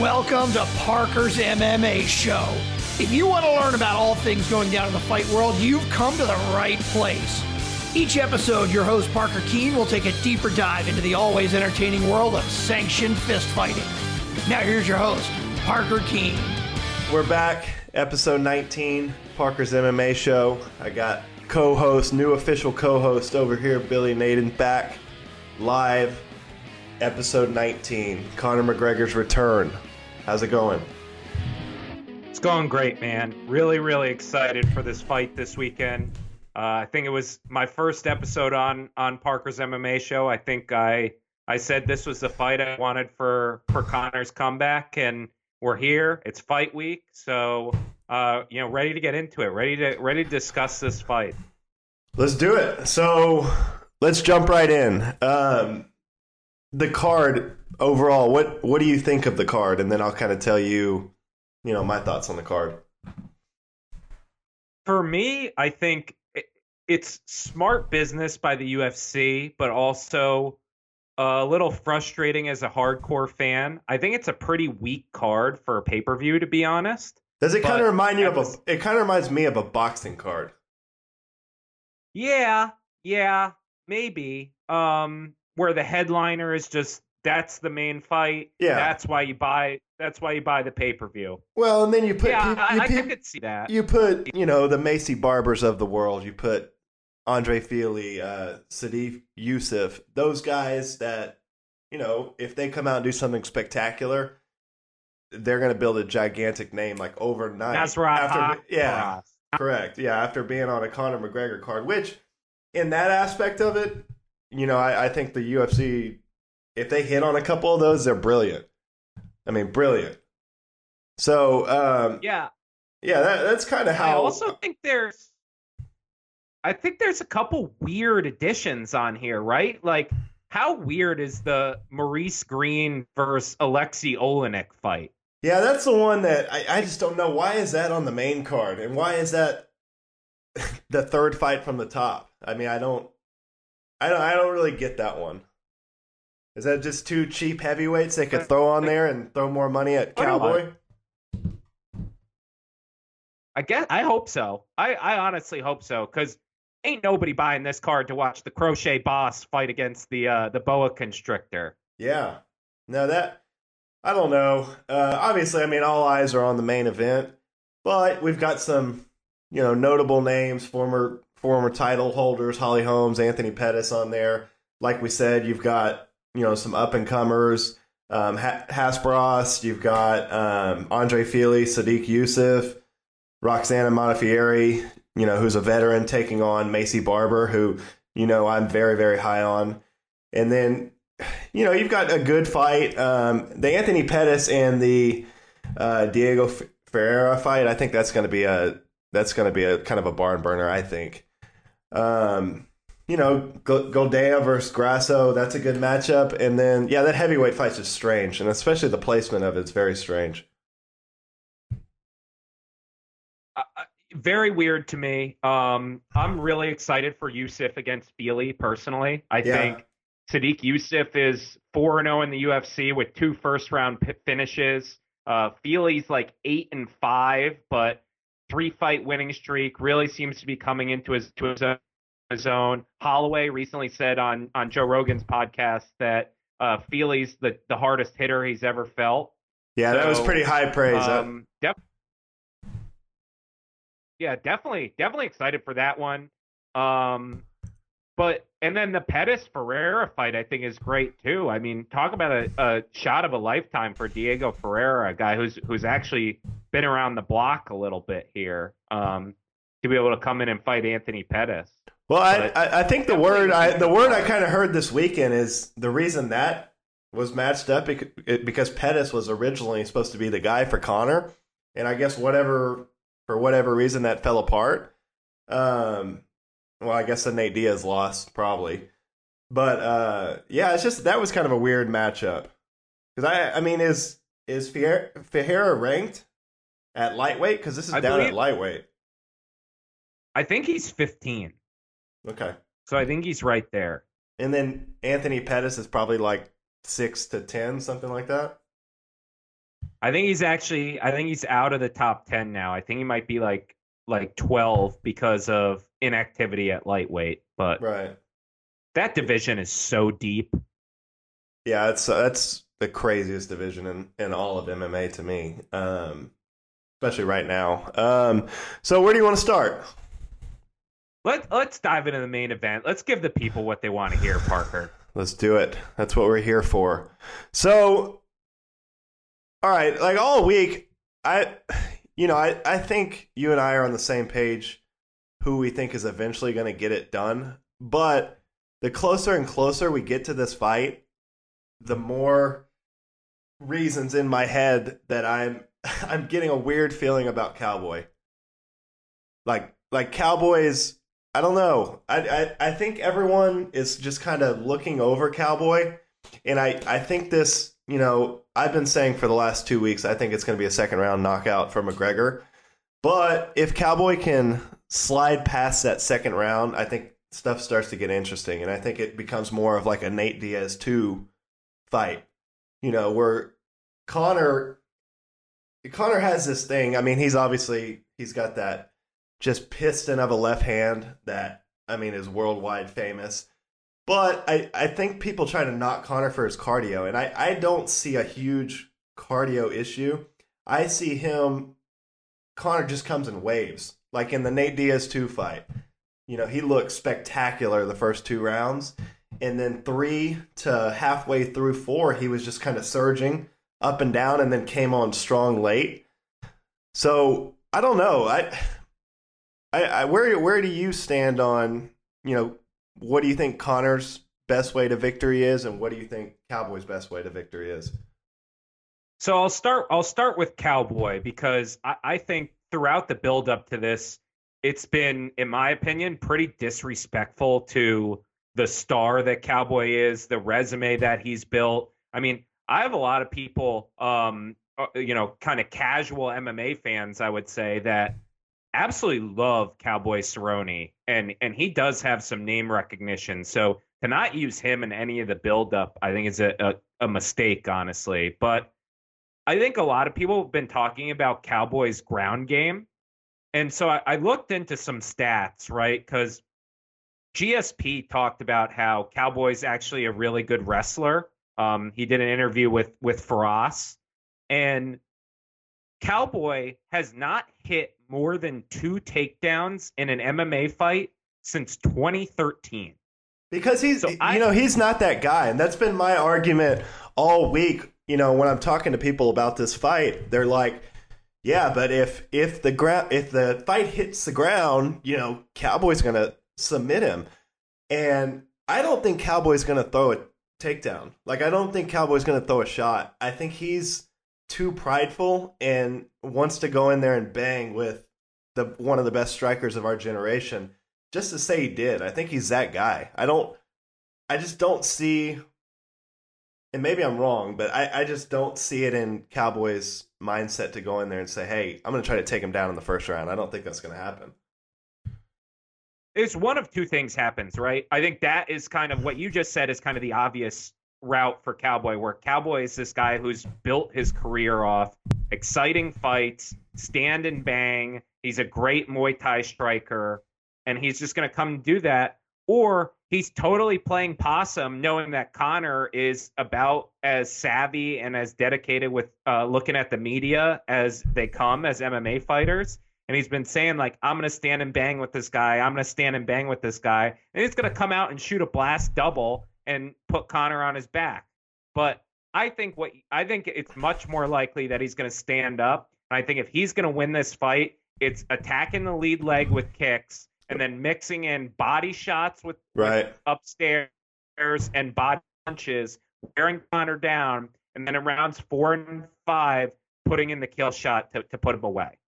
Welcome to Parker's MMA Show. If you want to learn about all things going down in the fight world, you've come to the right place. Each episode, your host Parker Keene will take a deeper dive into the always entertaining world of sanctioned fist fighting. Now, here's your host, Parker Keene. We're back, episode 19, Parker's MMA Show. I got co host, new official co host over here, Billy Naden, back live, episode 19, Conor McGregor's return. How's it going? It's going great, man. Really, really excited for this fight this weekend. Uh, I think it was my first episode on on Parker's MMA show. I think I I said this was the fight I wanted for for Conor's comeback, and we're here. It's fight week, so uh, you know, ready to get into it. Ready to ready to discuss this fight. Let's do it. So let's jump right in. Um, the card overall. What what do you think of the card? And then I'll kind of tell you, you know, my thoughts on the card. For me, I think it's smart business by the UFC, but also a little frustrating as a hardcore fan. I think it's a pretty weak card for a pay per view, to be honest. Does it kind of remind you of a? It kind of reminds me of a boxing card. Yeah, yeah, maybe. Um, where the headliner is just that's the main fight. Yeah, that's why you buy. That's why you buy the pay per view. Well, and then you put. Yeah, you, you, I, I you, could see that. You put, you know, the Maycee Barbers of the world. You put Andre Fili, uh, Sodiq Yusuff, those guys that, you know, if they come out and do something spectacular, they're going to build a gigantic name like overnight. That's right. After, yeah, correct. Yeah, after being on a Conor McGregor card, which in that aspect of it, you know, I, I think the UFC, if they hit on a couple of those, they're brilliant. I mean, brilliant. So, um, yeah, yeah, that, that's kind of how. I also think there's I think there's a couple weird additions on here, right? Like, how weird is the Maurice Greene versus Alexei Oleinik fight? Yeah, that's the one that I, I just don't know. Why is that on the main card? And why is that the third fight from the top? I mean, I don't I don't I don't really get that one. Is that just two cheap heavyweights they could throw on there and throw more money at Cowboy? I guess I hope so. I, I honestly hope so because ain't nobody buying this card to watch the crochet boss fight against the uh, the boa constrictor. Yeah. No, that I don't know. Uh, obviously, I mean, all eyes are on the main event, but we've got some, you know, notable names, former former title holders, Holly Holmes, Anthony Pettis on there. Like we said, you've got you know some up and comers, um, Hasbros. You've got um, Andre Fili, Sodiq Yusuff, Roxanne Modafferi, you know, who's a veteran taking on Maycee Barber, who, you know, I'm very, very high on. And then, you know, you've got a good fight. Um, the Anthony Pettis and the uh, Diego Ferreira fight, I think that's going to be a that's going to be a kind of a barn burner. I think. Um, you know, Gadelha versus Grasso, that's a good matchup. And then, yeah, that heavyweight fight's just strange, and especially the placement of it's very strange. very weird to me. Um, I'm really excited for Yusuff against Fili personally. I yeah. think Sodiq Yusuff is 4 0 in the UFC with two first round finishes. Uh, Fili's like 8 and 5, but three fight winning streak really seems to be coming into his, to his, own, his own. Holloway recently said on, on Joe Rogan's podcast that uh, Fili's the, the hardest hitter he's ever felt. Yeah, so, that was pretty high praise. Um, def- yeah, definitely, definitely excited for that one. Um, but and then the Pettis Ferreira fight, I think, is great too. I mean, talk about a, a shot of a lifetime for Diego Ferreira, a guy who's who's actually been around the block a little bit here. Um, to be able to come in and fight Anthony Pettis. Well, I, I, I think the word I the word I kind of heard this weekend is the reason that was matched up because Pettis was originally supposed to be the guy for Conor, and I guess whatever for whatever reason that fell apart. Um, well, I guess the Nate Diaz lost probably, but uh, yeah, it's just that was kind of a weird matchup because I, I mean, is is Ferreira ranked at lightweight? Because this is I down believe, at lightweight. I think he's 15. Okay. So I think he's right there. And then Anthony Pettis is probably like six to ten, something like that. I think he's actually. I think he's out of the top ten now. I think he might be like like twelve because of inactivity at lightweight. But right, that division is so deep. Yeah, it's uh, that's the craziest division in in all of MMA to me. Um, especially right now. Um, so where do you want to start? Let Let's dive into the main event. Let's give the people what they want to hear, Parker. Let's do it. That's what we're here for. So, all right, like all week, I, you know, I, I think you and I are on the same page who we think is eventually going to get it done. But the closer and closer we get to this fight, the more reasons in my head that I'm I'm getting a weird feeling about Cowboy. Like like Cowboys I don't know. I, I, I think everyone is just kind of looking over Cowboy, and I, I think this. You know, I've been saying for the last two weeks, I think it's going to be a second round knockout for McGregor. But if Cowboy can slide past that second round, I think stuff starts to get interesting, and I think it becomes more of like a Nate Diaz two fight. You know, where Conor Conor has this thing. I mean, he's obviously he's got that just piston of a left hand that I mean is worldwide famous. But I, I think people try to knock Conor for his cardio, and I, I don't see a huge cardio issue. I see him Conor just comes in waves. Like in the Nate Diaz 2 fight. You know, he looked spectacular the first two rounds. And then three to halfway through four, he was just kind of surging up and down and then came on strong late. So I don't know. I I, I, where where do you stand on you know what do you think Conor's best way to victory is, and what do you think Cowboy's best way to victory is? So I'll start. I'll start with Cowboy because I, I think throughout the build up to this, it's been, in my opinion, pretty disrespectful to the star that Cowboy is, the resume that he's built. I mean, I have a lot of people, um, uh, you know, kind of casual MMA fans, I would say, that absolutely love Cowboy Cerrone, and and he does have some name recognition. So to not use him in any of the buildup, I think is a, a, a mistake, honestly. But I think a lot of people have been talking about Cowboys' ground game, and so I, I looked into some stats, right? Because GSP talked about how Cowboy's actually a really good wrestler. Um, he did an interview with with Firas, and Cowboy has not hit more than two takedowns in an MMA fight since 2013. Because he's, so I, you know, he's not that guy, and that's been my argument all week. You know, when I'm talking to people about this fight, they're like, "Yeah, but if if the ground if the fight hits the ground, you know, Cowboy's gonna submit him." And I don't think Cowboy's gonna throw a takedown. Like, I don't think Cowboy's gonna throw a shot. I think he's too prideful and wants to go in there and bang with the one of the best strikers of our generation just to say he did. I think he's that guy. I don't I just don't see and maybe I'm wrong, but I, I just don't see it in Cowboys mindset to go in there and say, Hey, I'm gonna try to take him down in the first round. I don't think that's gonna happen. It's one of two things happens, right? I think that is kind of what you just said is kind of the obvious route for Cowboy, where Cowboy is this guy who's built his career off exciting fights, stand and bang. He's a great Muay Thai striker, and he's just going to come do that. Or he's totally playing possum, knowing that Conor is about as savvy and as dedicated with uh, looking at the media as they come as MMA fighters. And he's been saying, like, I'm going to stand and bang with this guy. I'm going to stand and bang with this guy. And he's going to come out and shoot a blast double and put Conor on his back. But I think what I think it's much more likely that he's going to stand up. And I think if he's going to win this fight, it's attacking the lead leg with kicks and then mixing in body shots with, right. upstairs and body punches, wearing Conor down, and then in rounds four and five, putting in the kill shot to, to put him away.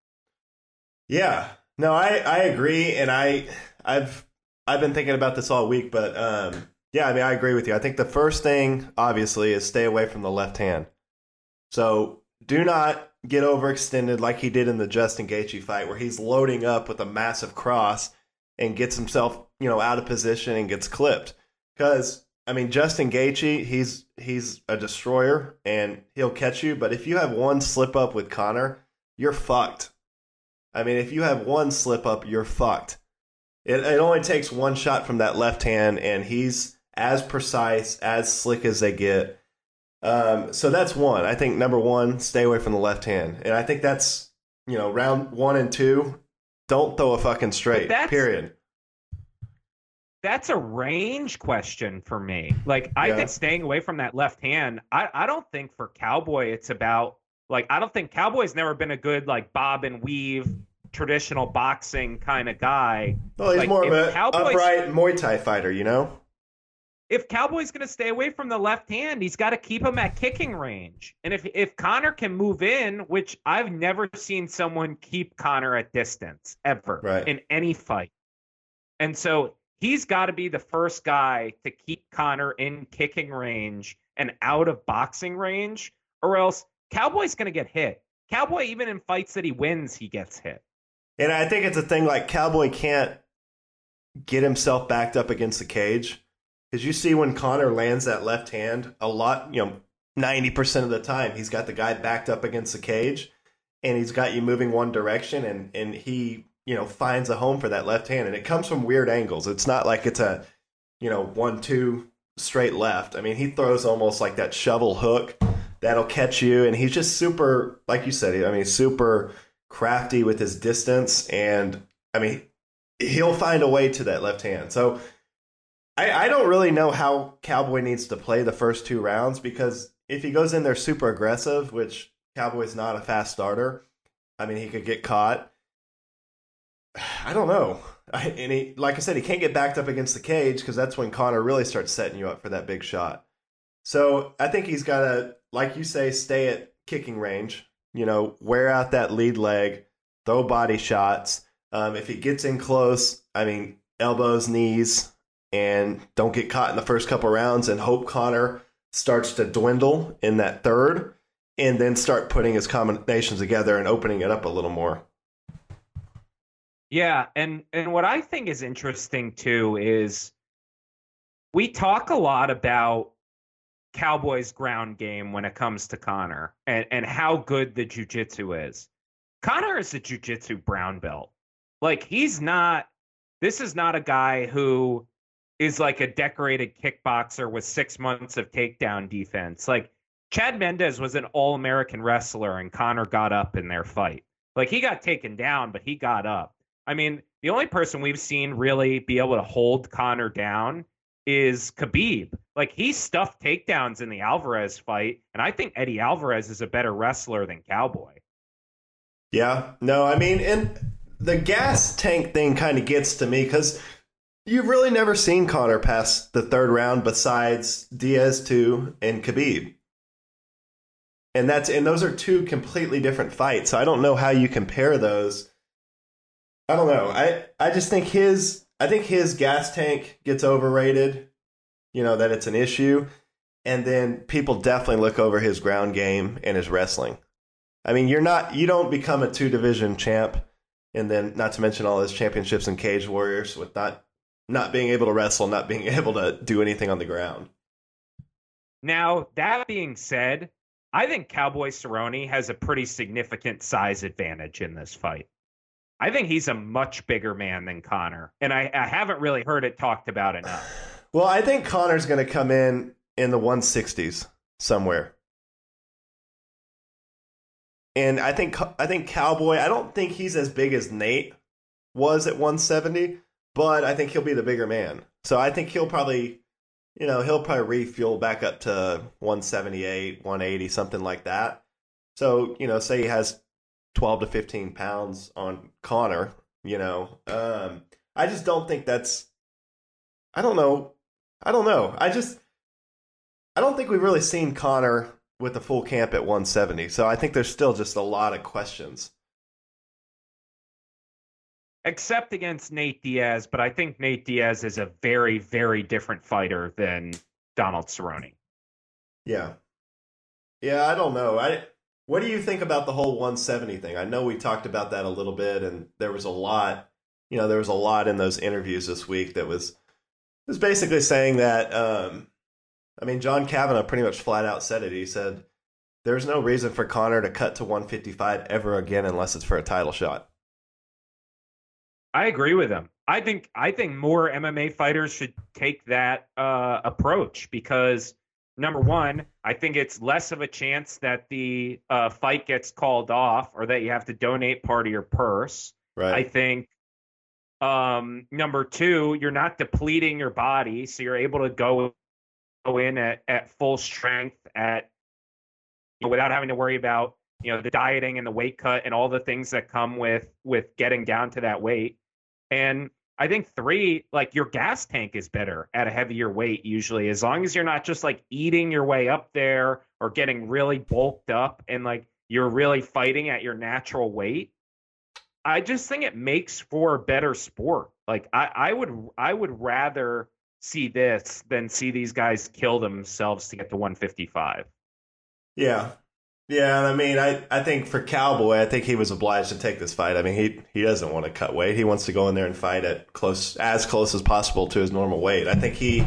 Yeah, no, I I agree, and I I've I've been thinking about this all week, but um, yeah, I mean, I agree with you. I think the first thing, obviously, is stay away from the left hand. So do not get overextended like he did in the Justin Gaethje fight, where he's loading up with a massive cross and gets himself, you know, out of position and gets clipped. Because I mean, Justin Gaethje, he's he's a destroyer and he'll catch you. But if you have one slip up with Conor, you're fucked. I mean, if you have one slip up, you're fucked. It, it only takes one shot from that left hand, and he's as precise, as slick as they get. Um, so that's one. I think number one, stay away from the left hand, and I think that's you know round one and two. Don't throw a fucking straight. Period that's a range question for me. Like I yeah. think staying away from that left hand, I, I don't think for Cowboy it's about like I don't think Cowboy's never been a good like bob and weave traditional boxing kind of guy. Well, he's like, more of a Cowboy's, upright Muay Thai fighter, you know. If Cowboy's going to stay away from the left hand, he's got to keep him at kicking range. And if if Conor can move in, which I've never seen someone keep Conor at distance ever right. in any fight. And so he's got to be the first guy to keep Conor in kicking range and out of boxing range, or else Cowboy's going to get hit. Cowboy, even in fights that he wins, he gets hit. And I think it's a thing like Cowboy can't get himself backed up against the cage. Because you see when Conor lands that left hand, a lot, you know, 90% of the time, he's got the guy backed up against the cage and he's got you moving one direction and, and he you know finds a home for that left hand. And it comes from weird angles. It's not like it's a you know one two straight left. I mean he throws almost like that shovel hook that'll catch you and he's just super like you said i mean super crafty with his distance and i mean he'll find a way to that left hand. So I, I don't really know how cowboy needs to play the first two rounds because if he goes in there super aggressive which cowboy's not a fast starter i mean he could get caught I don't know. I, and he, like I said, he can't get backed up against the cage because that's when Conor really starts setting you up for that big shot. So I think he's got to, like you say, stay at kicking range. You know, wear out that lead leg, throw body shots. Um, if he gets in close, I mean, elbows, knees, and don't get caught in the first couple rounds. And hope Conor starts to dwindle in that third, and then start putting his combinations together and opening it up a little more. Yeah, and and what I think is interesting too is we talk a lot about Cowboys ground game when it comes to Conor and, and how good the jujitsu is. Conor is a jujitsu brown belt. Like he's not this is not a guy who is like a decorated kickboxer with six months of takedown defense. Like Chad Mendes was an all American wrestler and Conor got up in their fight. Like he got taken down, but he got up. I mean, the only person we've seen really be able to hold Conor down is Khabib. Like he stuffed takedowns in the Alvarez fight, and I think Eddie Alvarez is a better wrestler than Cowboy. Yeah, no, I mean, and the gas tank thing kind of gets to me because you've really never seen Conor pass the third round besides Diaz two and Khabib. And that's and those are two completely different fights. So I don't know how you compare those I don't know. I I just think his I think his gas tank gets overrated. You know that it's an issue, and then people definitely look over his ground game and his wrestling. I mean, you're not you don't become a two division champ, and then not to mention all his championships in Cage Warriors with not not being able to wrestle, not being able to do anything on the ground. Now that being said, I think Cowboy Cerrone has a pretty significant size advantage in this fight. I think he's a much bigger man than Conor, and I, I haven't really heard it talked about enough. Well, I think Conor's going to come in in the 160s somewhere. And I think I think Cowboy, I don't think he's as big as Nate was at 170, but I think he'll be the bigger man. So I think he'll probably, you know, he'll probably refuel back up to 178, 180, something like that. So, you know, say he has 12 to 15 pounds on Conor, you know. Um, I just don't think that's I don't know. I don't know. I just I don't think we've really seen Conor with the full camp at 170. So I think there's still just a lot of questions. Except against Nate Diaz, but I think Nate Diaz is a very, very different fighter than Donald Cerrone. Yeah. Yeah, I don't know. I what do you think about the whole 170 thing? I know we talked about that a little bit, and there was a lot. You know, there was a lot in those interviews this week that was was basically saying that um, I mean, John Kavanagh pretty much flat out said it. He said, "There's no reason for Conor to cut to 155 ever again unless it's for a title shot." I agree with him. I think I think more MMA fighters should take that uh, approach because number one, I think it's less of a chance that the uh, fight gets called off or that you have to donate part of your purse. Right. I think um, number two, you're not depleting your body, so you're able to go go in at, at full strength at you know, without having to worry about you know the dieting and the weight cut and all the things that come with with getting down to that weight. And I think three, like your gas tank is better at a heavier weight usually, as long as you're not just like eating your way up there or getting really bulked up and like you're really fighting at your natural weight. I just think it makes for a better sport. Like I, I would I would rather see this than see these guys kill themselves to get to 155. Yeah. Yeah, and I mean, I, I think for Cowboy, I think he was obliged to take this fight. I mean, he he doesn't want to cut weight. He wants to go in there and fight at close as close as possible to his normal weight. I think he,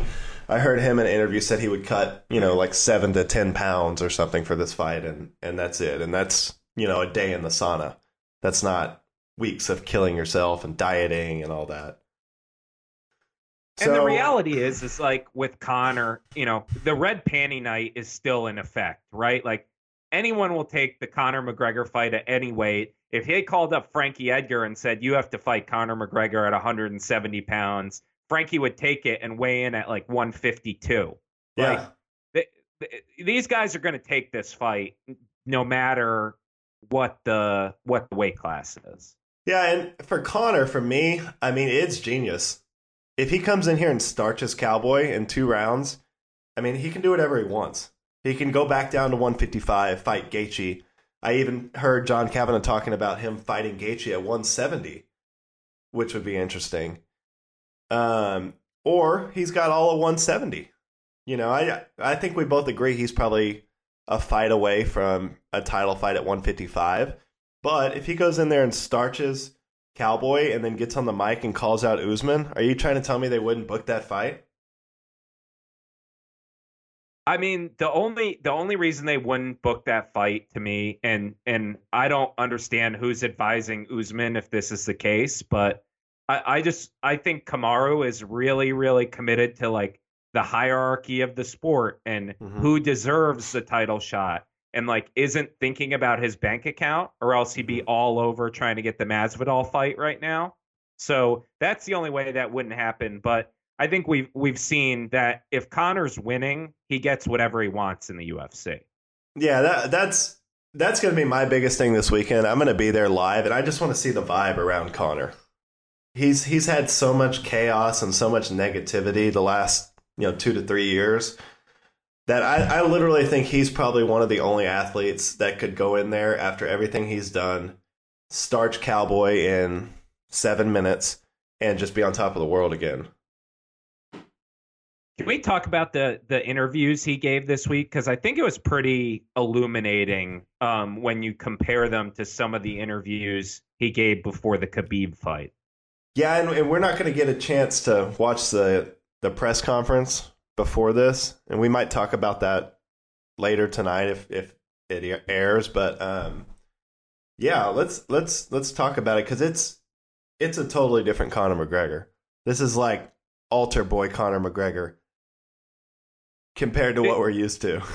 I heard him in an interview said he would cut you know like seven to ten pounds or something for this fight, and and that's it. And that's you know a day in the sauna. That's not weeks of killing yourself and dieting and all that. And the reality is, is like with Conor, you know, the red panty night is still in effect, right? Like anyone will take the Conor McGregor fight at any weight. If he called up Frankie Edgar and said, you have to fight Conor McGregor at 170 pounds, Frankie would take it and weigh in at like 152. Yeah. Like, these guys are going to take this fight no matter what the what the weight class is. Yeah, and for Conor, for me, I mean, it's genius. If he comes in here and starches Cowboy in two rounds, I mean, he can do whatever he wants. He can go back down to 155, fight Gaethje. I even heard John Kavanagh talking about him fighting Gaethje at 170, which would be interesting. Um, or he's got all of 170. You know, I I think we both agree he's probably a fight away from a title fight at 155. But if he goes in there and starches Cowboy and then gets on the mic and calls out Usman, are you trying to tell me they wouldn't book that fight? I mean, the only the only reason they wouldn't book that fight to me, and and I don't understand who's advising Usman if this is the case, but I, I just I think Kamaru is really really committed to like the hierarchy of the sport and mm-hmm. who deserves the title shot and like isn't thinking about his bank account or else he'd be mm-hmm. all over trying to get the Masvidal fight right now. So that's the only way that wouldn't happen. But I think we've we've seen that if Conor's winning, he gets whatever he wants in the UFC. Yeah, that that's that's going to be my biggest thing this weekend. I'm going to be there live, and I just want to see the vibe around Conor. He's he's had so much chaos and so much negativity the last you know two to three years that I, I literally think he's probably one of the only athletes that could go in there after everything he's done, starch cowboy in seven minutes, and just be on top of the world again. Can we talk about the the interviews he gave this week? Because I think it was pretty illuminating um, when you compare them to some of the interviews he gave before the Khabib fight. Yeah, and, and we're not going to get a chance to watch the the press conference before this, and we might talk about that later tonight if if it airs. But um, yeah, let's let's let's talk about it because it's it's a totally different Conor McGregor. This is like altar boy Conor McGregor compared to what we're used to.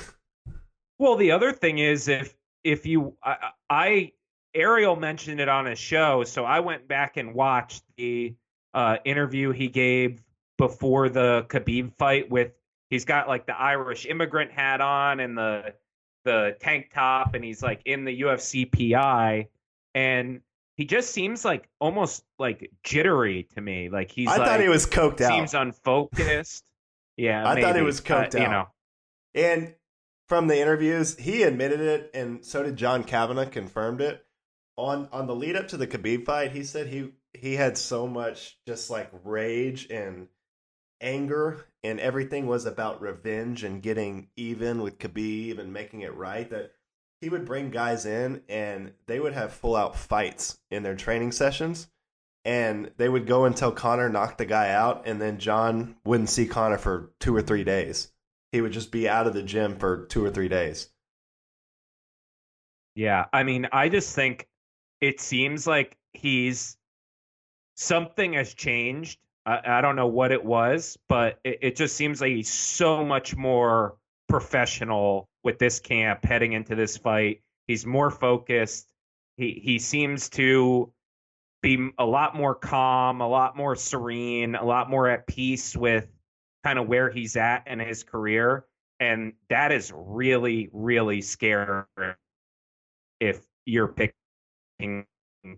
Well, the other thing is if if you I, I Ariel mentioned it on his show, so I went back and watched the uh, interview he gave before the Khabib fight with he's got like the Irish immigrant hat on and the the tank top and he's like in the UFC PI and he just seems like almost like jittery to me. Like he's I like, thought he was coked seems out. Seems unfocused. Yeah, I maybe. thought it was coked uh, out. You know. And from the interviews, he admitted it and so did John Kavanagh confirmed it. On on the lead up to the Khabib fight, he said he he had so much just like rage and anger and everything was about revenge and getting even with Khabib and making it right that he would bring guys in and they would have full out fights in their training sessions and they would go until Conor knocked the guy out and then John wouldn't see Conor for 2 or 3 days. he would just be out of the gym for two or three days. Yeah, I mean, I just think it seems like he's something has changed. I, I don't know what it was, but it, it just seems like he's so much more professional with this camp heading into this fight. He's more focused. He he seems to be a lot more calm, a lot more serene, a lot more at peace with kind of where he's at in his career. And that is really, really scary if you're picking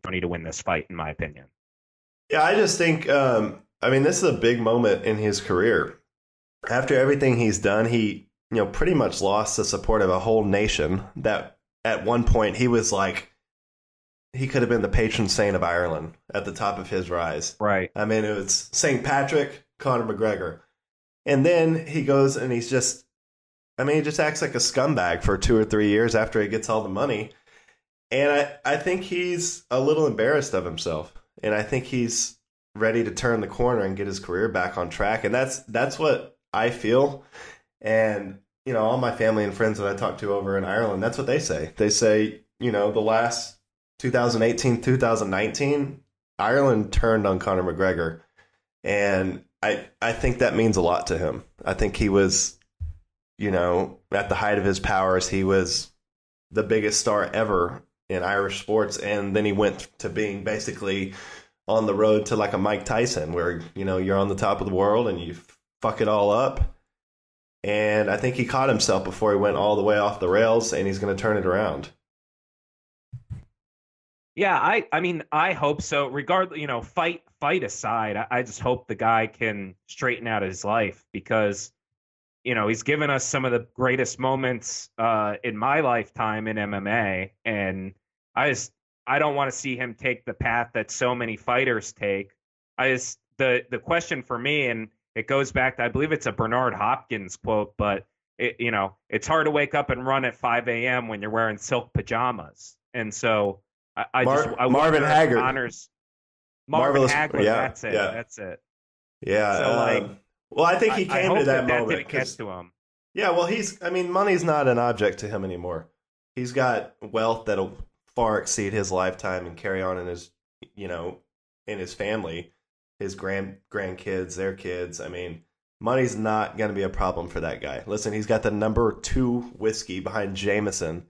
Tony to win this fight, in my opinion. Yeah, I just think, um, I mean, this is a big moment in his career. After everything he's done, he, you know, pretty much lost the support of a whole nation that at one point he was like, he could have been the patron saint of Ireland at the top of his rise. Right. I mean, it was St. Patrick, Conor McGregor. And then he goes and he's just, I mean, he just acts like a scumbag for two or three years after he gets all the money. And I, I think he's a little embarrassed of himself. And I think he's ready to turn the corner and get his career back on track. And that's that's what I feel. And, you know, all my family and friends that I talk to over in Ireland, that's what they say. They say, you know, the last 2018, 2019, Ireland turned on Conor McGregor. And I I think that means a lot to him. I think he was, you know, at the height of his powers, he was the biggest star ever in Irish sports, and then he went to being basically on the road to like a Mike Tyson, where you know you're on the top of the world and you fuck it all up. And I think he caught himself before he went all the way off the rails, and he's going to turn it around. Yeah, I I mean I hope so. Regardless, you know, fight fight aside, I, I just hope the guy can straighten out his life because you know he's given us some of the greatest moments uh, in my lifetime in MMA, and I just I don't want to see him take the path that so many fighters take. I just the the question for me, and it goes back to I believe it's a Bernard Hopkins quote, but it, you know it's hard to wake up and run at 5 a.m. when you're wearing silk pajamas, and so I, I Mar- just I Marvin Hagler honors Marvin Marvelous- Hagler. yeah, that's it. yeah. That's it. Yeah. So, like, um, well, I think he came to that, that, moment. get 'cause- to him. Yeah, well, he's. I mean, money's not an object to him anymore. He's got wealth that'll far exceed his lifetime and carry on in his, you know, in his family, his grand grandkids, their kids. I mean, money's not going to be a problem for that guy. Listen, he's got the number two whiskey behind Jameson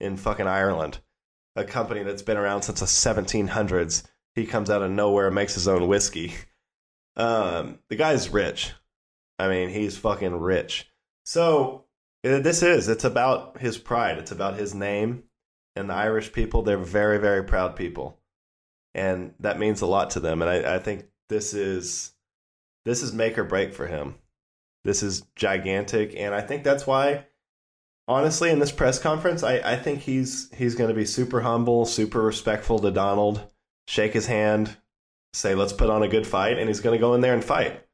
in fucking Ireland, a company that's been around since the 1700s. He comes out of nowhere and makes his own whiskey. Um, the guy's rich. I mean, he's fucking rich. So uh, this is it's about his pride. It's about his name and the Irish people. They're very very proud people, and that means a lot to them. And I, I think this is this is make or break for him. This is gigantic, and I think that's why. Honestly, in this press conference, I, I think he's he's going to be super humble, super respectful to Donald, shake his hand, say let's put on a good fight, and he's going to go in there and fight.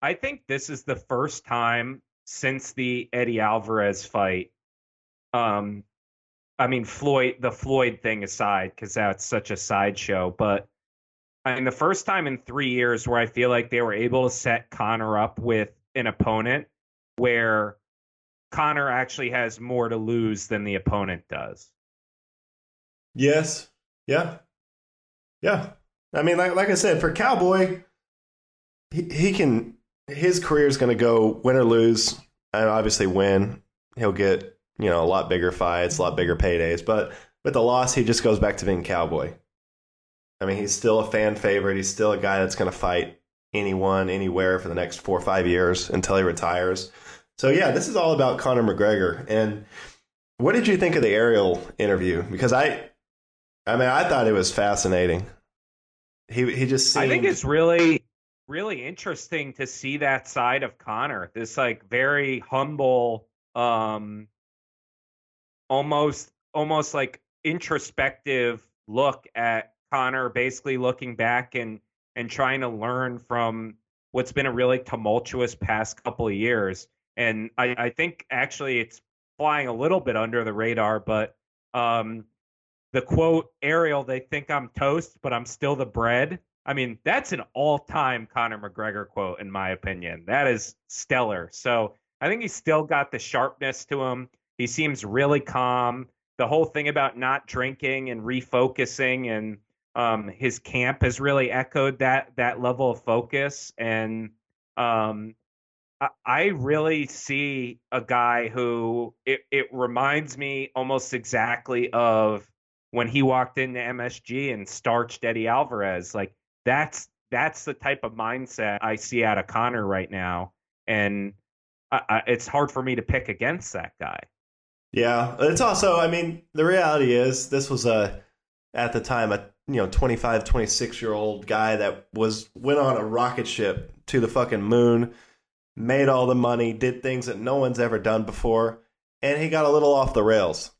I think this is the first time since the Eddie Alvarez fight. Um, I mean Floyd, the Floyd thing aside, because that's such a sideshow. But I mean, the first time in three years where I feel like they were able to set Conor up with an opponent where Conor actually has more to lose than the opponent does. Yes. Yeah. Yeah. I mean, like like I said, for Cowboy, he, he can his career is going to go win or lose. And obviously, win, he'll get you know a lot bigger fights, a lot bigger paydays. But with the loss, he just goes back to being Cowboy. I mean, he's still a fan favorite. He's still a guy that's going to fight anyone, anywhere for the next four or five years until he retires. So yeah, this is all about Conor McGregor. And what did you think of the Ariel interview? Because I, I mean, I thought it was fascinating. He he just seemed. I think it's really, really interesting to see that side of Conor. This like very humble, um, almost almost like introspective look at Conor, basically looking back and and trying to learn from what's been a really tumultuous past couple of years. And I, I think actually it's flying a little bit under the radar, but um, the quote Ariel, they think I'm toast, but I'm still the bread. I mean, that's an all-time Conor McGregor quote, in my opinion. That is stellar. So I think he's still got the sharpness to him. He seems really calm. The whole thing about not drinking and refocusing and um, his camp has really echoed that that level of focus. And um, I, really see a guy who it, it reminds me almost exactly of when he walked into MSG and starched Eddie Alvarez. Like that's that's the type of mindset I see out of Conor right now, and I, I, it's hard for me to pick against that guy. Yeah, it's also. I mean, the reality is this was a at the time a you know 25 26 year old guy that was went on a rocket ship to the fucking moon made all the money did things that no one's ever done before and he got a little off the rails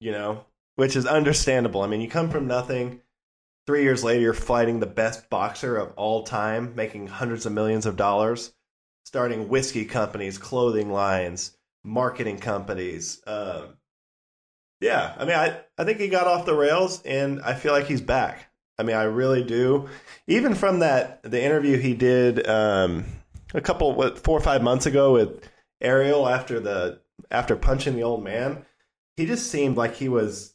you know which is understandable i mean you come from nothing three years later you're fighting the best boxer of all time making hundreds of millions of dollars starting whiskey companies clothing lines marketing companies um, yeah, I mean, I, I think he got off the rails, and I feel like he's back. I mean, I really do. Even from that the interview he did um, a couple what four or five months ago with Ariel after the after punching the old man, he just seemed like he was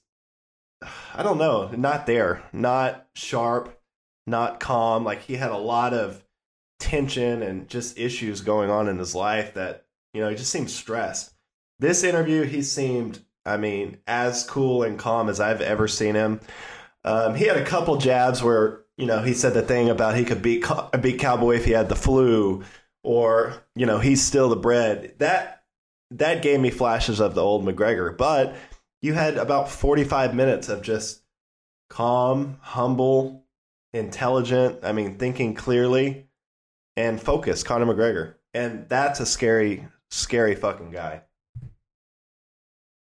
I don't know, not there, not sharp, not calm. Like he had a lot of tension and just issues going on in his life that you know he just seemed stressed. This interview, he seemed I mean, as cool and calm as I've ever seen him. Um, he had a couple jabs where you know he said the thing about he could beat beat Cowboy if he had the flu, or you know he's still the bread. That that gave me flashes of the old McGregor. But you had about forty five minutes of just calm, humble, intelligent. I mean, thinking clearly and focused. Conor McGregor, and that's a scary, scary fucking guy.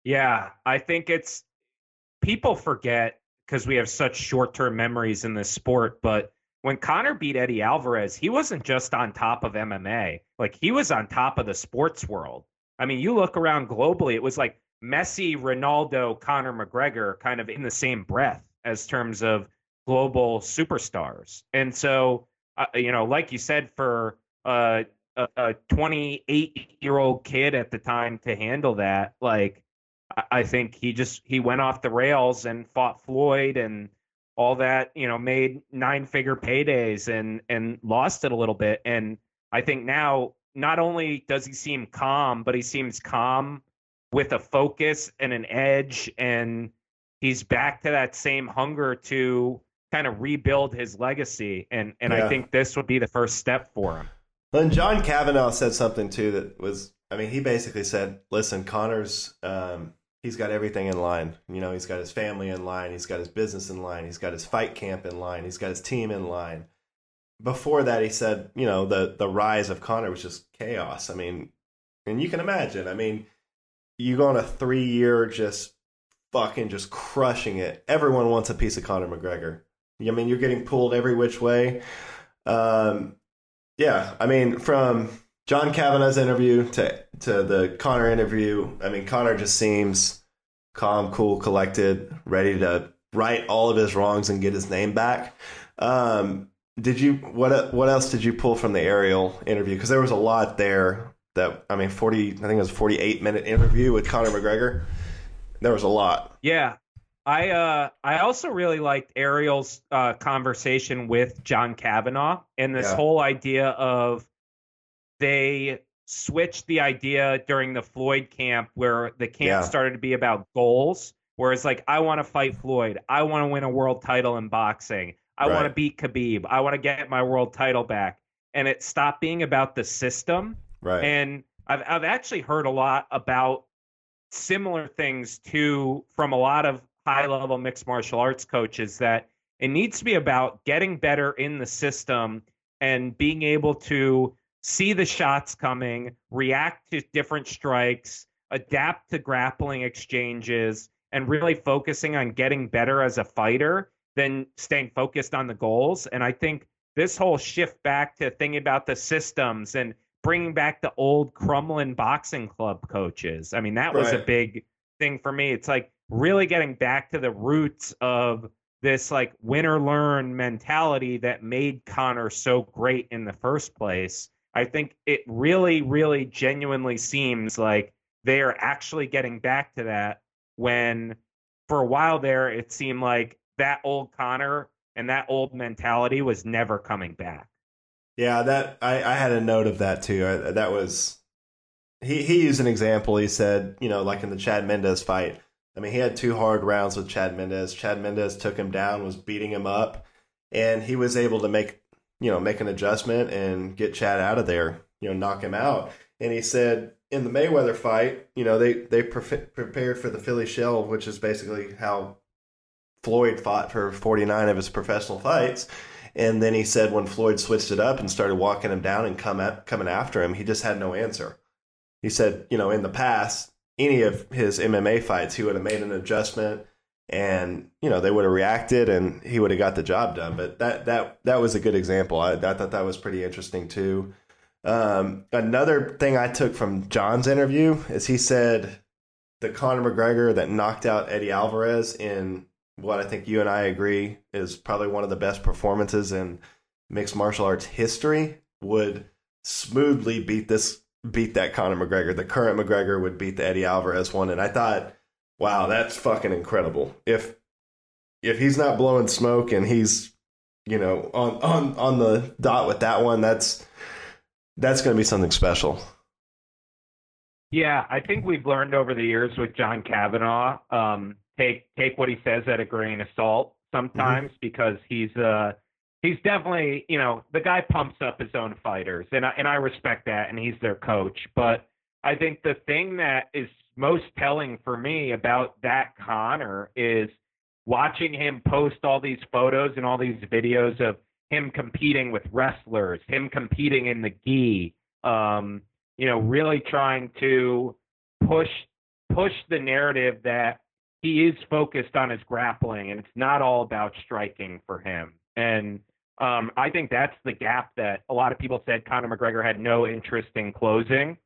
Yeah, I think it's people forget because we have such short term memories in this sport. But when Conor beat Eddie Alvarez, he wasn't just on top of MMA, like he was on top of the sports world. I mean, you look around globally, it was like Messi, Ronaldo, Conor McGregor kind of in the same breath as terms of global superstars. And so, uh, you know, like you said, for uh, a 28 year old kid at the time to handle that, like, I think he just he went off the rails and fought Floyd and all that, you know, made nine figure paydays and and lost it a little bit. And I think now not only does he seem calm, but he seems calm with a focus and an edge and he's back to that same hunger to kind of rebuild his legacy and and yeah. I think this would be the first step for him. And John Kavanagh said something too that was I mean he basically said listen connor's um he's got everything in line. You know, he's got his family in line, he's got his business in line, he's got his fight camp in line, he's got his team in line. Before that, he said, you know, the the rise of Conor was just chaos. I mean, and you can imagine. I mean, you go on a three year just fucking just crushing it. Everyone wants a piece of Conor McGregor. I mean, you're getting pulled every which way. Um, yeah, I mean, from John Kavanagh's interview to to the Conor interview, I mean Conor just seems calm, cool, collected, ready to right all of his wrongs and get his name back. Um, did you what what else did you pull from the Ariel interview? Because there was a lot there. That I mean, forty I think it was a forty eight minute interview with Conor McGregor. There was a lot. Yeah, I uh I also really liked Ariel's uh, conversation with John Kavanagh and this yeah. whole idea of they switched the idea during the Floyd camp where the camp yeah. started to be about goals. Whereas, like, I want to fight Floyd. I want to win a world title in boxing. I right. want to beat Khabib. I want to get my world title back. And it stopped being about the system. Right. And I've I've actually heard a lot about similar things to from a lot of high level mixed martial arts coaches that it needs to be about getting better in the system and being able to see the shots coming, react to different strikes, adapt to grappling exchanges, and really focusing on getting better as a fighter than staying focused on the goals. And I think this whole shift back to thinking about the systems and bringing back the old Crumlin Boxing Club coaches. I mean, that was right. a big thing for me. It's like really getting back to the roots of this like win or learn mentality that made Conor so great in the first place. I think it really, really genuinely seems like they are actually getting back to that when for a while there it seemed like that old Conor and that old mentality was never coming back. Yeah, that I, I had a note of that too. I, that was he he used an example. He said, you know, like in the Chad Mendes fight. I mean, he had two hard rounds with Chad Mendes. Chad Mendes took him down, was beating him up, and he was able to make you know make an adjustment and get Chad out of there. You know, knock him out. And he said in the Mayweather fight, you know, they they pre- prepared for the Philly shell, which is basically how Floyd fought for 49 of his professional fights. And then he said when Floyd switched it up and started walking him down and come at, coming after him, he just had no answer. He said, you know, in the past, any of his MMA fights, he would have made an adjustment and, you know, they would have reacted and he would have got the job done. But that that that was a good example. I, I thought that was pretty interesting too. Um, another thing I took from John's interview is he said the Conor McGregor that knocked out Eddie Alvarez in what I think you and I agree is probably one of the best performances in mixed martial arts history would smoothly beat this beat that Conor McGregor. The current McGregor would beat the Eddie Alvarez one, and I thought, wow, that's fucking incredible. If if he's not blowing smoke and he's you know on on on the dot with that one, that's that's going to be something special. Yeah, I think we've learned over the years with John Kavanagh, Um, take take what he says at a grain of salt sometimes mm-hmm. because he's uh he's definitely you know the guy pumps up his own fighters and I, and I respect that and he's their coach but I think the thing that is most telling for me about that Conor is watching him post all these photos and all these videos of him competing with wrestlers, him competing in the gi, um, you know, really trying to push push the narrative that he is focused on his grappling and it's not all about striking for him. And um, I think that's the gap that a lot of people said Conor McGregor had no interest in closing.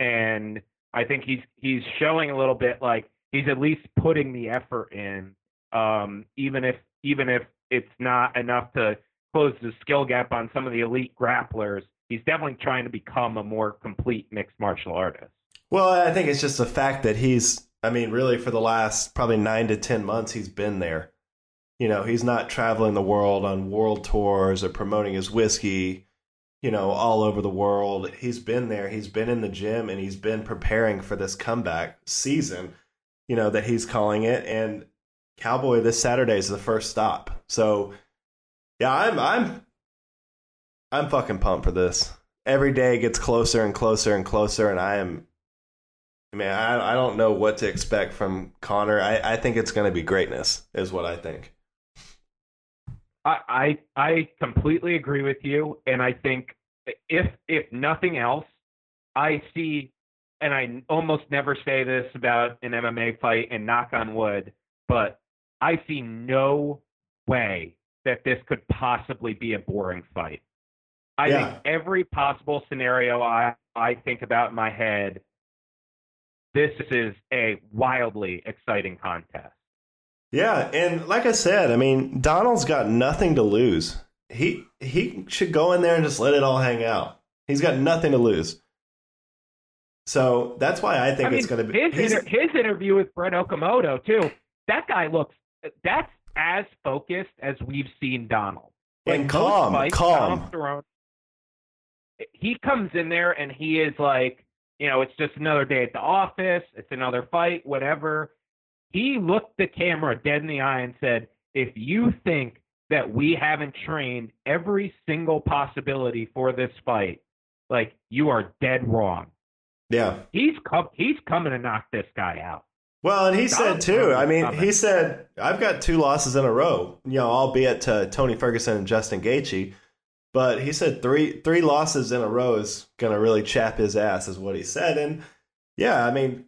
And I think he's he's showing a little bit like he's at least putting the effort in, um, even if even if it's not enough to close the skill gap on some of the elite grapplers. He's definitely trying to become a more complete mixed martial artist. Well, I think it's just the fact that he's I mean, really, for the last probably nine to 10 months, he's been there. You know, he's not traveling the world on world tours or promoting his whiskey, you know, all over the world. He's been there. He's been in the gym and he's been preparing for this comeback season, you know, that he's calling it. And Cowboy this Saturday is the first stop. So, yeah, I'm, I'm, I'm fucking pumped for this. Every day gets closer and closer and closer, and I am I mean, I, I don't know what to expect from Conor. I, I think it's going to be greatness, is what I think. I, I I completely agree with you, and I think if if nothing else, I see, and I almost never say this about an MMA fight, and knock on wood, but I see no way that this could possibly be a boring fight. I yeah. think every possible scenario I I think about in my head this is a wildly exciting contest. Yeah, and like I said, I mean, Donald's got nothing to lose. He he should go in there and just let it all hang out. He's got nothing to lose. So that's why I think I mean, it's going to be his, inter- his interview with Brett Okamoto too. That guy looks that's as focused as we've seen Donald. and calm, fights, calm. Donald he comes in there and he is like, you know, it's just another day at the office, it's another fight, whatever. He looked the camera dead in the eye and said, if you think that we haven't trained every single possibility for this fight, like you are dead wrong. Yeah. He's com- he's coming to knock this guy out. Well, and he said too. I mean, coming. he said I've got two losses in a row. You know, albeit to Tony Ferguson and Justin Gaethje. But he said three three losses in a row is gonna really chap his ass, is what he said. And yeah, I mean,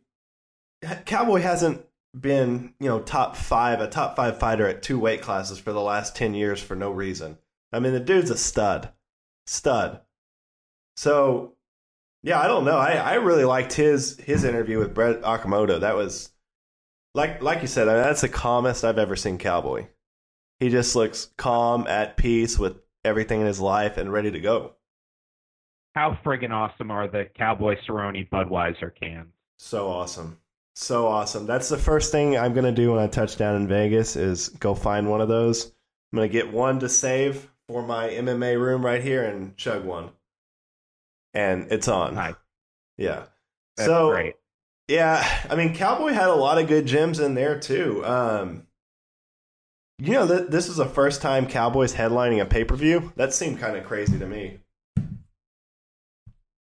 Cowboy hasn't been you know top five a top five fighter at two weight classes for the last ten years for no reason. I mean, the dude's a stud, stud. So yeah, I don't know. I, I really liked his his interview with Brett Okamoto. That was like like you said, I mean, that's the calmest I've ever seen Cowboy. He just looks calm, at peace with everything in his life, and ready to go. How friggin' awesome are the Cowboy Cerrone Budweiser cans? So awesome. So awesome. That's the first thing I'm going to do when I touch down in Vegas is go find one of those. I'm going to get one to save for my MMA room right here and chug one. And it's on. Nice. Yeah. That's so great. Yeah, I mean, Cowboy had a lot of good gems in there too. Um, you know, th- this is the first time Cowboys headlining a pay per view. That seemed kind of crazy to me.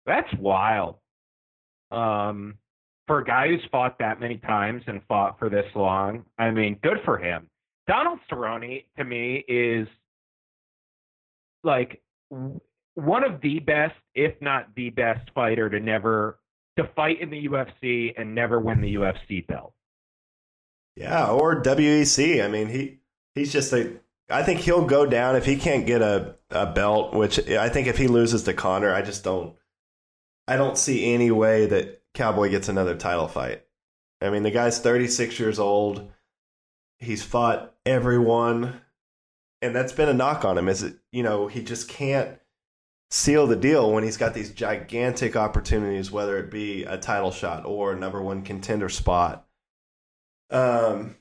That's wild. Um, for a guy who's fought that many times and fought for this long, I mean, good for him. Donald Cerrone to me is like one of the best, if not the best fighter to never to fight in the UFC and never win the UFC belt. Yeah, or WEC. I mean, he he's just a. I think he'll go down if he can't get a, a belt. Which I think if he loses to Conor, I just don't. I don't see any way that Cowboy gets another title fight. I mean, the guy's 36 years old. He's fought everyone, and that's been a knock on him. Is it you know he just can't seal the deal when he's got these gigantic opportunities, whether it be a title shot or number one contender spot. Um,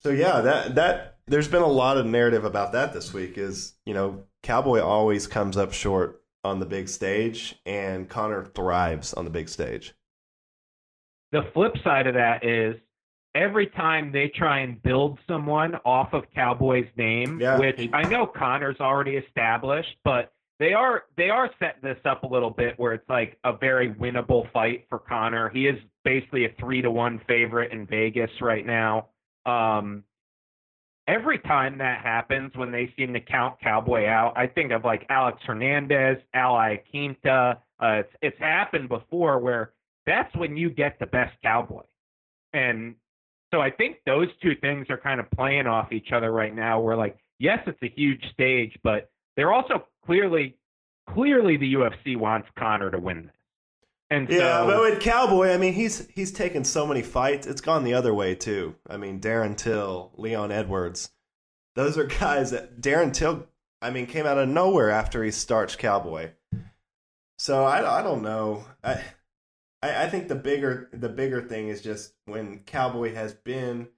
so yeah, that that there's been a lot of narrative about that this week. Is you know Cowboy always comes up short on the big stage, and Conor thrives on the big stage. The flip side of that is every time they try and build someone off of Cowboy's name, Yeah. which I know Conor's already established, but they are they are setting this up a little bit where it's like a very winnable fight for Conor. He is basically a three to one favorite in Vegas right now. Um, every time that happens, when they seem to count Cowboy out, I think of like Alex Hernandez, Al Iaquinta. Uh, it's it's happened before where that's when you get the best Cowboy, and so I think those two things are kind of playing off each other right now. Where like, yes, it's a huge stage, but they're also clearly, clearly the UFC wants Conor to win this. And Yeah, so, but with Cowboy, I mean, he's he's taken so many fights. It's gone the other way too. I mean, Darren Till, Leon Edwards, those are guys that Darren Till. I mean, came out of nowhere after he starched Cowboy. So I, I don't know. I, I I think the bigger the bigger thing is just when Cowboy has been,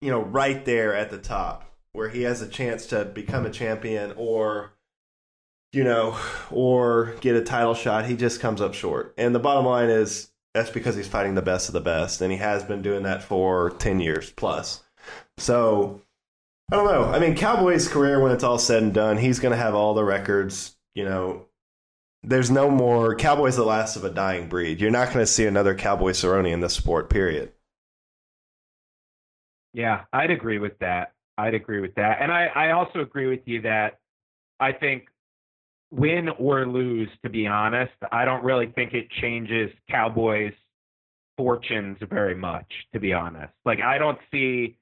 you know, right there at the top where he has a chance to become a champion or you know, or get a title shot, he just comes up short. And the bottom line is that's because he's fighting the best of the best, and he has been doing that for 10 years plus. So, I don't know. I mean, Cowboy's career, when it's all said and done, he's going to have all the records. You know, there's no more. Cowboy's the last of a dying breed. You're not going to see another Cowboy Cerrone in this sport, period. yeah, I'd agree with that. I'd agree with that, and I I also agree with you that I think win or lose, to be honest, I don't really think it changes Cowboys' fortunes very much, to be honest. Like I don't see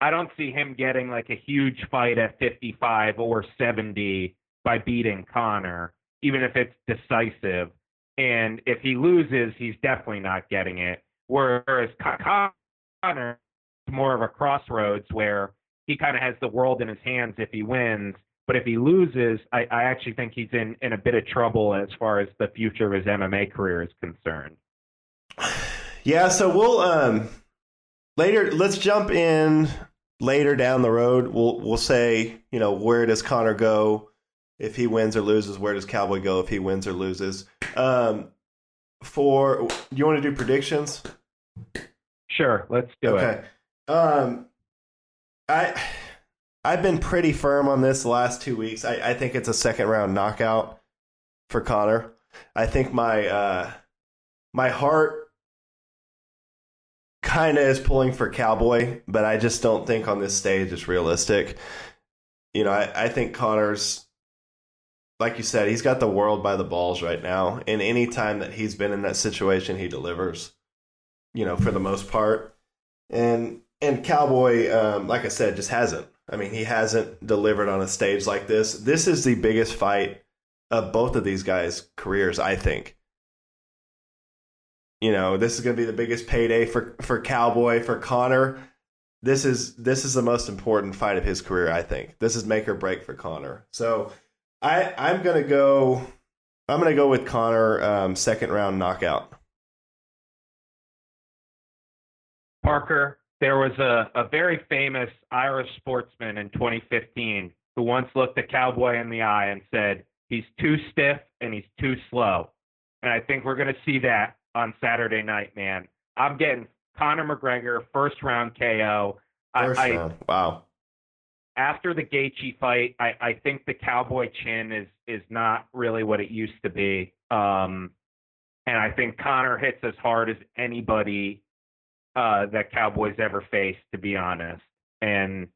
I don't see him getting like a huge fight at 55 or 70 by beating Conor, even if it's decisive. And if he loses, he's definitely not getting it. Whereas Conor is more of a crossroads where he kind of has the world in his hands if he wins. But if he loses, I, I actually think he's in, in a bit of trouble as far as the future of his MMA career is concerned. Yeah, so we'll um later let's jump in later down the road. We'll we'll say, you know, where does Conor go if he wins or loses? Where does Cowboy go if he wins or loses? Um for do you want to do predictions? Sure, let's do it. okay. Um I I've been pretty firm on this the last two weeks. I, I think it's a second round knockout for Conor. I think my uh my heart kind of is pulling for Cowboy, but I just don't think on this stage it's realistic. You know, I, I think Conor's, like you said, he's got the world by the balls right now. And any time that he's been in that situation, he delivers. You know, for the most part, and and Cowboy, um, like I said, just hasn't. I mean, he hasn't delivered on a stage like this. This is the biggest fight of both of these guys' careers, I think you know, this is going to be the biggest payday for for Cowboy for Conor. this is this is the most important fight of his career. I think this is make or break for Conor. So I I'm gonna go. I'm gonna go with Conor um, second round knockout. Parker, there was a, a very famous Irish sportsman in 2015 who once looked a cowboy in the eye and said, he's too stiff and he's too slow. And I think we're going to see that on Saturday night, man. I'm getting Conor McGregor first round KO. First I, round. Wow. After the Gaethje fight, I, I think the cowboy chin is is not really what it used to be. Um, and I think Conor hits as hard as anybody uh, that Cowboys ever faced, to be honest. And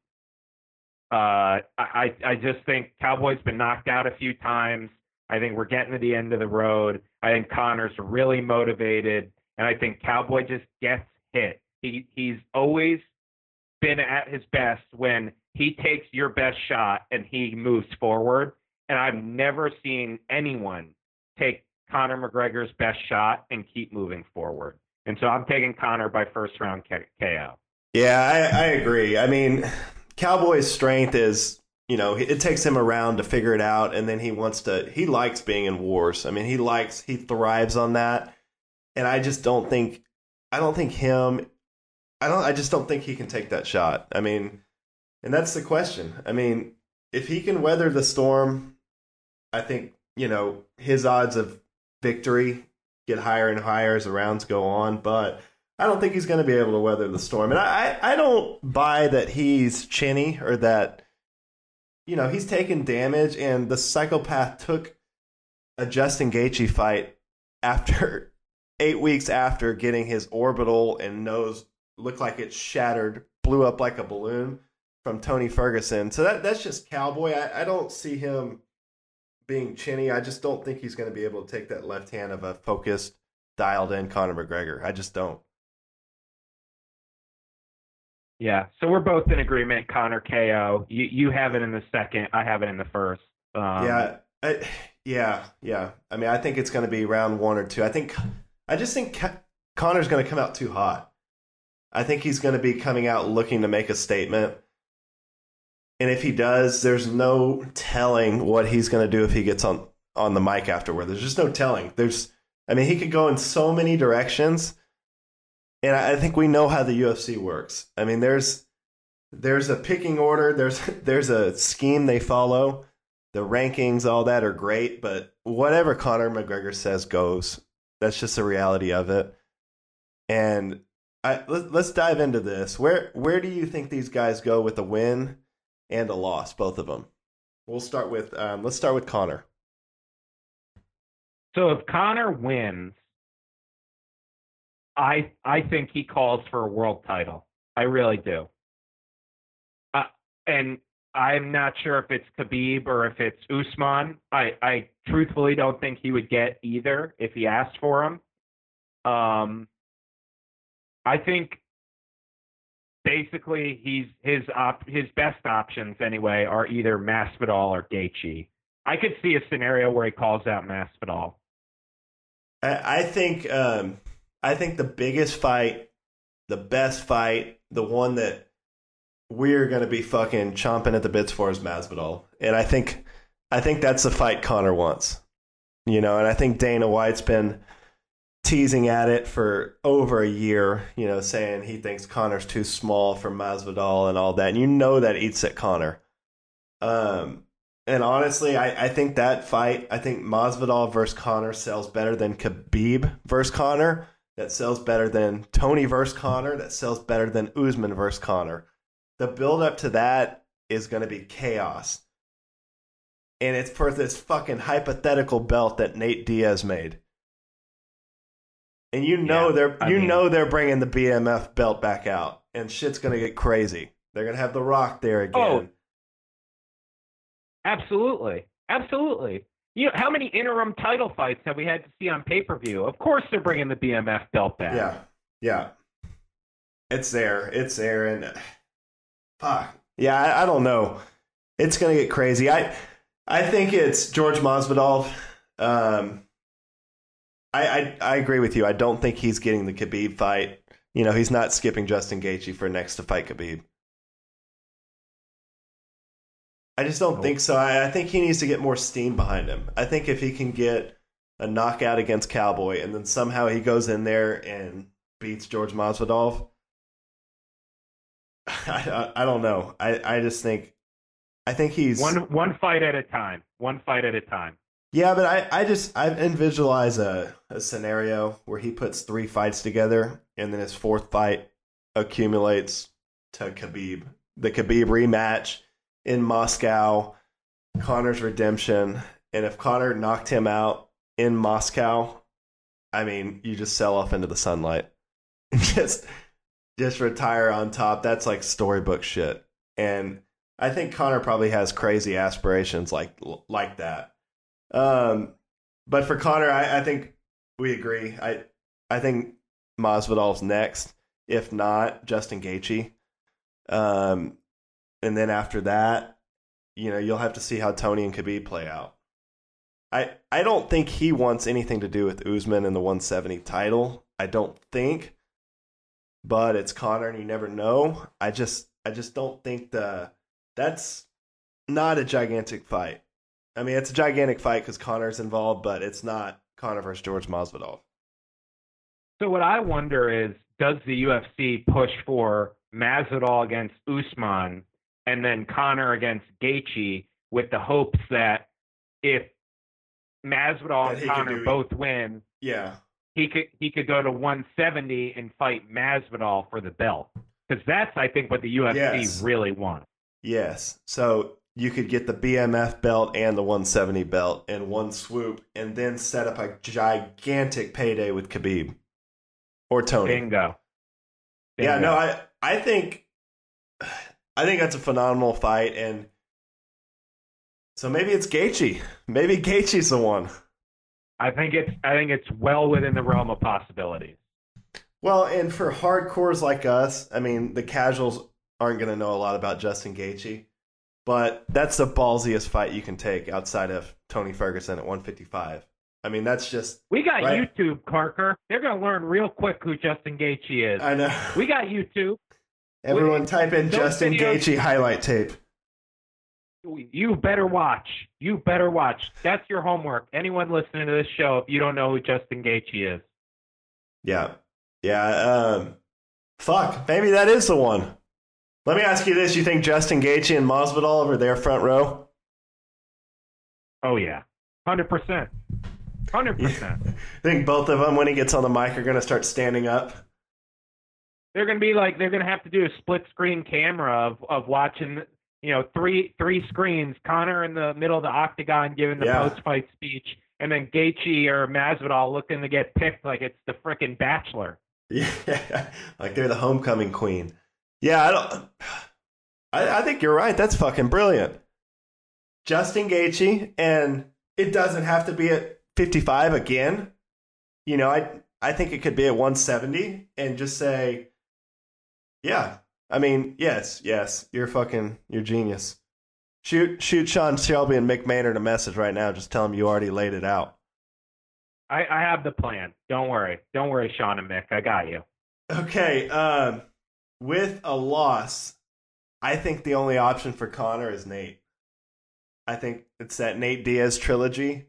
uh, I I just think Cowboys been knocked out a few times. I think we're getting to the end of the road. I think Conor's really motivated, and I think Cowboy just gets hit. He he's always been at his best when he takes your best shot and he moves forward. And I've never seen anyone take Conor McGregor's best shot and keep moving forward. And so I'm taking Conor by first round KO. Yeah, I, I agree. I mean, Cowboy's strength is, you know, it takes him around to figure it out, and then he wants to. He likes being in wars. I mean, he likes, he thrives on that, and I just don't think, I don't think him, I don't, I just don't think he can take that shot. I mean, and that's the question. I mean, if he can weather the storm, I think you know his odds of victory get higher and higher as the rounds go on. But I don't think he's going to be able to weather the storm. And I, I don't buy that he's chinny or that, you know, he's taken damage and the psychopath took a Justin Gaethje fight after eight weeks after getting his orbital and nose looked like it shattered, blew up like a balloon from Tony Ferguson. So that that's just cowboy. I, I don't see him being chinny. I just don't think he's going to be able to take that left hand of a focused, dialed in Conor McGregor. I just don't. Yeah, so we're both in agreement. Conor KO. You you have it in the second. I have it in the first. Um, yeah, I, yeah, yeah. I mean, I think it's going to be round one or two. I think, I just think Conor's going to come out too hot. I think he's going to be coming out looking to make a statement. And if he does, there's no telling what he's going to do if he gets on on the mic afterward. There's just no telling. There's, I mean, he could go in so many directions, and I, I think we know how the UFC works. I mean, there's there's a picking order. There's there's a scheme they follow. The rankings, all that are great, but whatever Conor McGregor says goes. That's just the reality of it. And I, let, us dive into this. Where where do you think these guys go with a win? And a loss, both of them. We'll start with um, let's start with Conor. So if Conor wins, I I think he calls for a world title. I really do. Uh, and I'm not sure if it's Khabib or if it's Usman. I I truthfully don't think he would get either if he asked for him. Um, I think basically he's his op, his best options anyway are either Masvidal or Gaethje. I could see a scenario where he calls out Masvidal. I, I think um, I think the biggest fight, the best fight, the one that we're gonna be fucking chomping at the bits for is Masvidal, and I think I think that's the fight Conor wants. You know, and I think Dana White's been teasing at it for over a year, you know, saying he thinks Conor's too small for Masvidal and all that. And you know that eats at Conor. Um, and honestly, I, I think that fight, I think Masvidal versus Conor sells better than Khabib versus Conor. That sells better than Tony versus Conor. That sells better than Usman versus Conor. The build up to that is going to be chaos. And it's for this fucking hypothetical belt that Nate Diaz made and you know yeah, they're I you mean, know they're bringing the BMF belt back out, and shit's gonna get crazy. They're gonna have The Rock there again. Oh, absolutely, absolutely. You know how many interim title fights have we had to see on pay per view? Of course, they're bringing the BMF belt back. Yeah, yeah, it's there, it's there, and fuck, yeah, I, I don't know. It's gonna get crazy. I I think it's George Masvidal. Um, I, I, I agree with you. I don't think he's getting the Khabib fight. You know, he's not skipping Justin Gaethje for next to fight Khabib. I just don't Nope. think so. I, I think he needs to get more steam behind him. I think if he can get a knockout against Cowboy and then somehow he goes in there and beats George Masvidal, I, I, I don't know. I, I just think I think he's One one fight at a time. One fight at a time. Yeah, but I, I just I visualize a, a scenario where he puts three fights together and then his fourth fight accumulates to Khabib. The Khabib rematch in Moscow, Conor's redemption, and if Conor knocked him out in Moscow, I mean, you just sell off into the sunlight. just just retire on top. That's like storybook shit. And I think Connor probably has crazy aspirations like like that. Um, but for Conor, I, I think we agree. I I think Masvidal's next. If not, Justin Gaethje. Um, and then after that, you know, you'll have to see how Tony and Khabib play out. I I don't think he wants anything to do with Usman and the 170 title. I don't think. But it's Conor, and you never know. I just I just don't think the that's not a gigantic fight. I mean, it's a gigantic fight because Conor's involved, but it's not Conor versus George Masvidal. So what I wonder is, does the UFC push for Masvidal against Usman and then Conor against Gaethje with the hopes that if Masvidal and can Conor both win, Yeah, he could he could go to 170 and fight Masvidal for the belt because that's I think what the UFC Yes. really wants. yes. So you could get the BMF belt and the 170 belt in one swoop, and then set up a gigantic payday with Khabib or Tony. Bingo. Yeah, no, I I think I think that's a phenomenal fight, and so maybe it's Gaethje. Maybe Gaethje's the one. I think it's I think it's well within the realm of possibilities. Well, and for hardcores like us, I mean, the casuals aren't going to know a lot about Justin Gaethje, but that's the ballsiest fight you can take outside of Tony Ferguson at 155. I mean, that's just We got Right. YouTube, Parker. They're gonna learn real quick who Justin Gaethje is. I know. we got YouTube. Everyone, type in Justin videos- Gaethje highlight tape. You better watch. You better watch. That's your homework. Anyone listening to this show, if you don't know who Justin Gaethje is, Yeah. Yeah. Um, fuck. Maybe that is the one. Let me ask you this. You think Justin Gaethje and Masvidal over their front row? oh yeah, hundred percent, hundred percent. I think both of them, when he gets on the mic, are going to start standing up. They're gonna be like they're gonna have to do a split screen camera of of watching. You know, three three screens. Conor in the middle of the octagon giving the Yeah. post fight speech, and then Gaethje or Masvidal looking to get picked like it's the frickin' Bachelor. Yeah. like they're the homecoming queen. Yeah. I don't. I, I think you're right. That's fucking brilliant. Justin Gaethje, and it doesn't have to be at 55 again. You know, I I think it could be at 170, and just say, yeah. I mean, yes, yes, you're fucking, you're genius. Shoot, shoot Sean Shelby and Mick Maynard a message right now. Just tell him you already laid it out. I, I have the plan. Don't worry. Don't worry, Sean and Mick. I got you. Okay, um, with a loss, I think the only option for Conor is Nate. I think it's that Nate Diaz trilogy.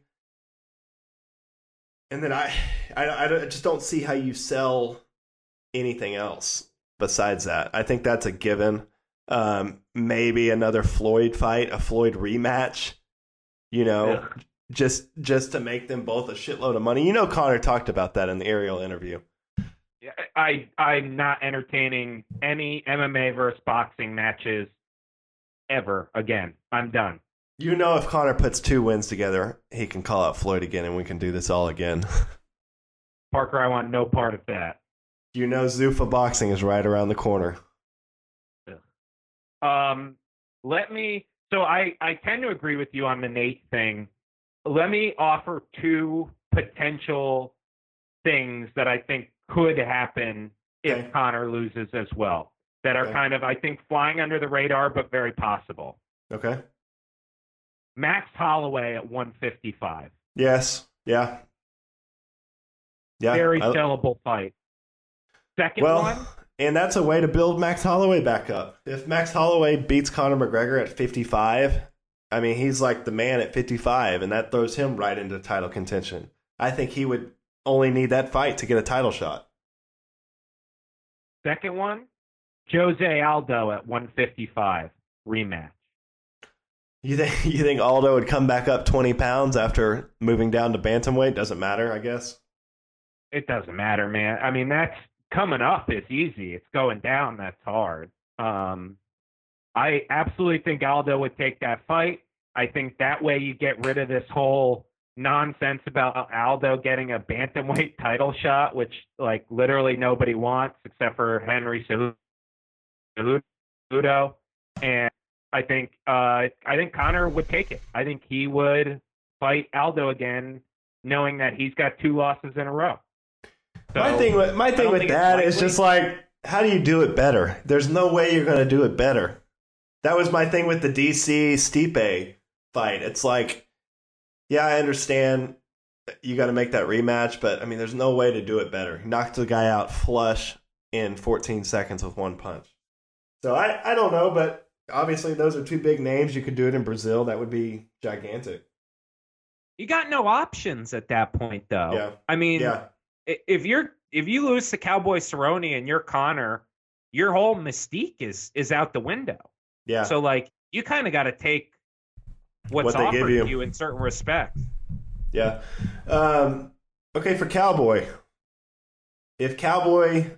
And then I, I, I just don't see how you sell anything else besides that. I think that's a given. Um, maybe another Floyd fight, a Floyd rematch. You know, Ugh. just just to make them both a shitload of money. You know, Conor talked about that in the Ariel interview. I I'm not entertaining any MMA versus boxing matches ever again. I'm done. You know, if Conor puts two wins together, he can call out Floyd again, and we can do this all again. Parker, I want no part of that. you know, Zuffa boxing is right around the corner. Um, let me. So I I tend to agree with you on the Nate thing. Let me offer two potential things that I think could happen if Okay. Conor loses as well. That are Okay. kind of I think flying under the radar, but very possible. Okay. Max Holloway at 155. Yes. Yeah. Yeah. very I, sellable fight. Second well, one. and that's a way to build Max Holloway back up. If Max Holloway beats Conor McGregor at 55, I mean, he's like the man at 55, and that throws him right into title contention. I think he would only need that fight to get a title shot. Second one, Jose Aldo at 155 rematch. You think you think Aldo would come back up 20 pounds after moving down to bantamweight? Doesn't matter, I guess. It doesn't matter, man. I mean, that's coming up. It's easy. It's going down. That's hard. Um, I absolutely think Aldo would take that fight. I think that way you get rid of this whole nonsense about Aldo getting a bantamweight title shot, which like literally nobody wants except for Henry Cejudo. And I think uh, I think Conor would take it. I think he would fight Aldo again, knowing that he's got two losses in a row. So, my thing, with, my thing with that is just like, how do you do it better? There's no way you're going to do it better. That was my thing with the DC Stipe fight. It's like, yeah, I understand you got to make that rematch, but I mean, there's no way to do it better. He knocked the guy out flush in 14 seconds with one punch. So I, I don't know, but obviously those are two big names. You could do it in Brazil. That would be gigantic. You got no options at that point, though. Yeah. I mean, yeah. if you're if you lose to Cowboy Cerrone and you're Conor, your whole mystique is is out the window. Yeah. So like you kind of got to take what's what offered you. you in certain respects. Yeah. Um, okay, for Cowboy, if Cowboy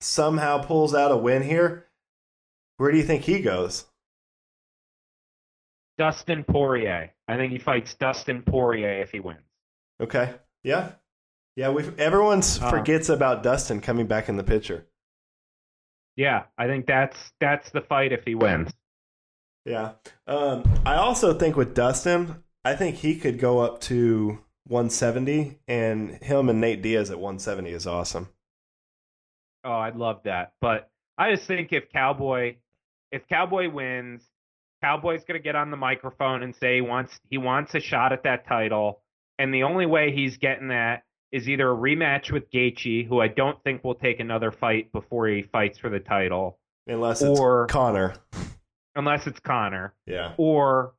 somehow pulls out a win here, where do you think he goes? Dustin Poirier. I think he fights Dustin Poirier if he wins. Okay. Yeah. Yeah. We everyone Uh-huh. forgets about Dustin coming back in the picture. Yeah, I think that's that's the fight if he wins. Yeah. Um, I also think with Dustin, I think he could go up to 170, and him and Nate Diaz at 170 is awesome. Oh, I'd love that. But I just think if Cowboy if Cowboy wins, Cowboy's gonna get on the microphone and say he wants he wants a shot at that title. And the only way he's getting that is either a rematch with Gaethje, who I don't think will take another fight before he fights for the title, Unless it's Or- Conor. Unless it's Conor, Yeah. or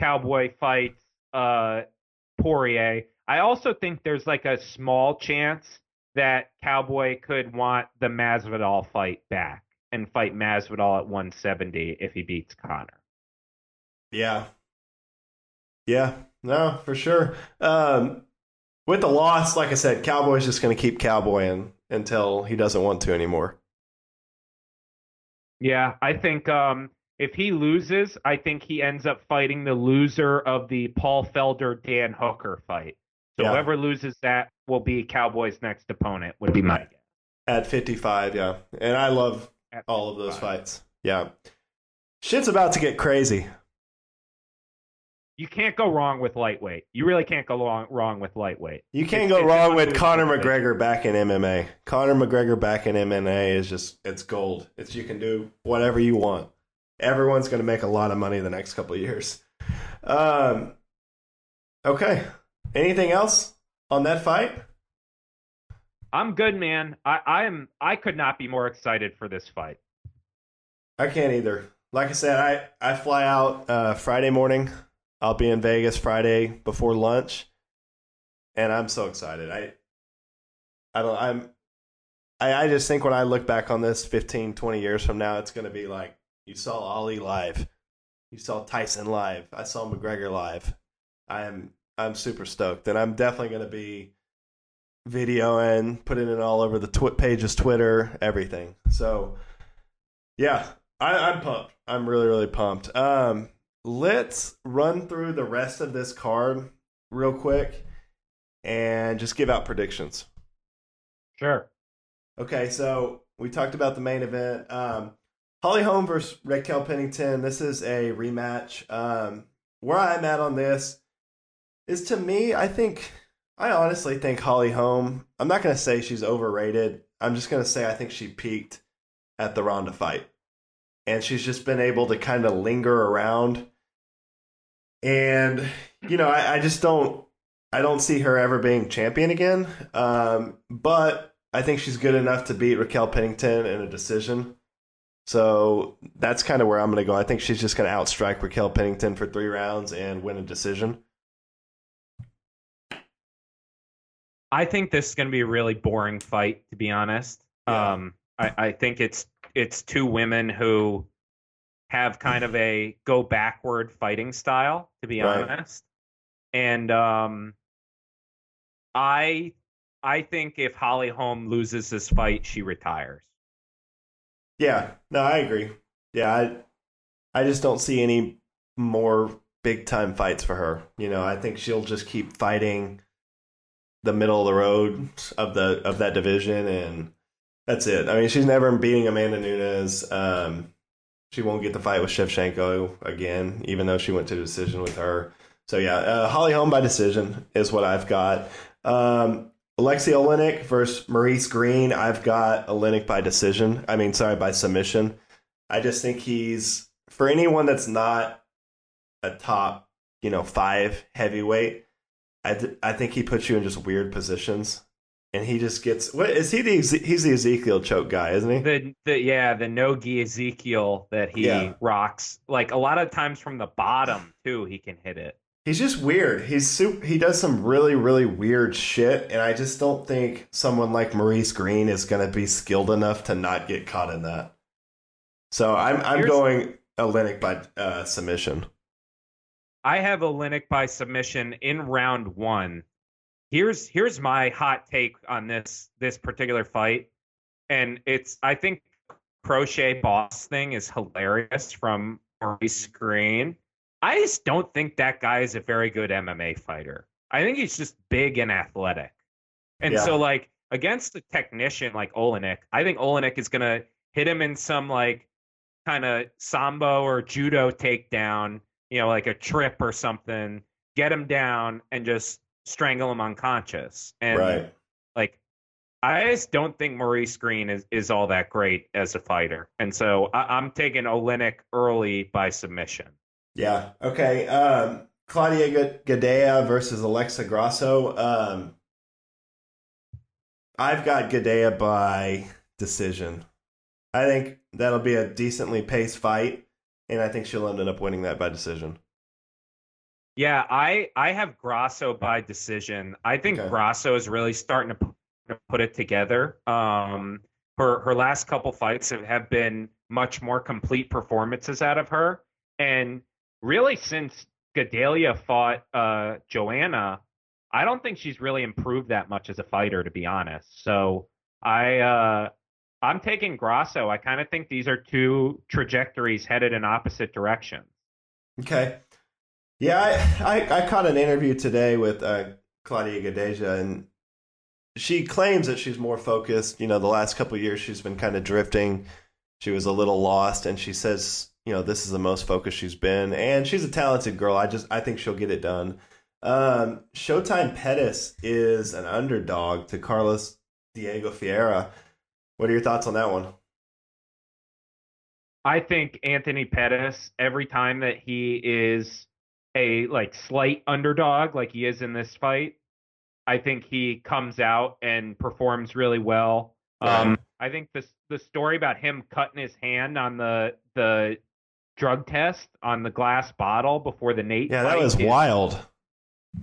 Cowboy fights uh, Poirier. I also think there's like a small chance that Cowboy could want the Masvidal fight back and fight Masvidal at 170 if he beats Conor. Yeah. Yeah. No, for sure. Um, with the loss, like I said, Cowboy's just going to keep cowboying until he doesn't want to anymore. Yeah, I think um, if he loses, I think he ends up fighting the loser of the Paul Felder Dan Hooker fight. So Yeah. whoever loses that will be Cowboy's next opponent. Would be my guess. At 55, yeah. And I love At all of those fights. Yeah. Shit's about to get crazy. You can't go wrong with lightweight. You really can't go wrong, wrong with lightweight. You can't It's- go wrong with Conor. McGregor back in MMA. Conor McGregor back in MMA is just it's gold. It's you can do whatever you want. Everyone's going to make a lot of money the next couple of years. Um Okay. Anything else on that fight? I'm good, man. I, I'm. I could not be more excited for this fight. I can't either. Like I said, I I fly out uh, Friday morning. I'll be in Vegas Friday before lunch, and I'm so excited. I I don't. I'm. I, I just think when I look back on this 15, 20 years from now, it's going to be like you saw Ali live, you saw Tyson live, I saw McGregor live. I am I'm super stoked, and I'm definitely going to be videoing, putting it all over the tw- pages, Twitter, everything. So, yeah, I, I'm pumped. I'm really, really pumped. Um, let's run through the rest of this card real quick and just give out predictions. Sure. Okay, so we talked about the main event. Um, Holly Holm versus Raquel Pennington. This is a rematch. Um, where I'm at on this is to me, I think, I honestly think Holly Holm, I'm not going to say she's overrated. I'm just going to say I think she peaked at the Ronda fight. And she's just been able to kind of linger around. And, you know, I, I just don't, I don't see her ever being champion again. Um, but I I think she's good enough to beat Raquel Pennington in a decision. So that's kind of where I'm going to go. I think she's just going to outstrike Raquel Pennington for three rounds and win a decision. I think this is going to be a really boring fight, to be honest. Yeah. Um, I, I think it's it's two women who have kind of a go backward fighting style, to be right. honest. And um, I I think if Holly Holm loses this fight, she retires. Yeah, no, I agree. Yeah, I I just don't see any more big time fights for her. You know, I think she'll just keep fighting the middle of the road of the of that division and that's it. I mean, she's never beating Amanda Nunes. Um, she won't get the fight with Shevchenko again, even though she went to decision with her. So yeah, uh, Holly Holm by decision is what I've got. Um, Alexei Oleinik versus Maurice Greene. I've got Oleinik by decision. I mean, sorry, by submission. I just think he's for anyone that's not a top, you know, five heavyweight. I, th- I think he puts you in just weird positions, and he just gets. What is he? The he's the Ezekiel choke guy, isn't he? The the yeah the nogi Ezekiel that he yeah. rocks. Like a lot of times from the bottom too, he can hit it he's just weird. He's super, he does some really really weird shit, and I just don't think someone like Maurice Greene is going to be skilled enough to not get caught in that. So I'm I'm Here's, going Oleinik by uh, submission. I have Oleinik by submission in round one. Here's here's my hot take on this this particular fight, and it's I think crochet boss thing is hilarious from Maurice Greene I just don't think that guy is a very good MMA fighter. I think he's just big and athletic. And yeah. so, like, against a technician like Oleinik, I think Oleinik is going to hit him in some, like, kind of sambo or judo takedown, you know, like a trip or something, get him down and just strangle him unconscious. And, right. like, I just don't think Maurice Greene is, is all that great as a fighter. And so I, I'm taking Oleinik early by submission. Yeah. Okay. Um, Claudia Gadelha versus Alexa Grasso. Um, I've got Gadelha by decision. I think that'll be a decently paced fight, and I think she'll end up winning that by decision. Yeah, I I have Grasso by decision. I think okay. Grasso is really starting to put it together. Um, her her last couple fights have, have been much more complete performances out of her, and really since Gadelha fought uh, Joanna, I don't think she's really improved that much as a fighter, to be honest. So I uh, I'm taking Grasso. I kind of think these are two trajectories headed in opposite directions. Okay. Yeah, I, I, I caught an interview today with uh, Claudia Gadelha, and she claims that she's more focused. You know, the last couple years she's been kind of drifting. She was a little lost, and she says you know this is the most focused she's been, and she's a talented girl. I just I think she'll get it done. Um, Showtime Pettis is an underdog to Carlos Diego Ferreira. What are your thoughts on that one? I think Anthony Pettis every time that he is a like slight underdog like he is in this fight, I think he comes out and performs really well. Um, I think the the story about him cutting his hand on the the drug test on the glass bottle before the Nate. Yeah, that was wild.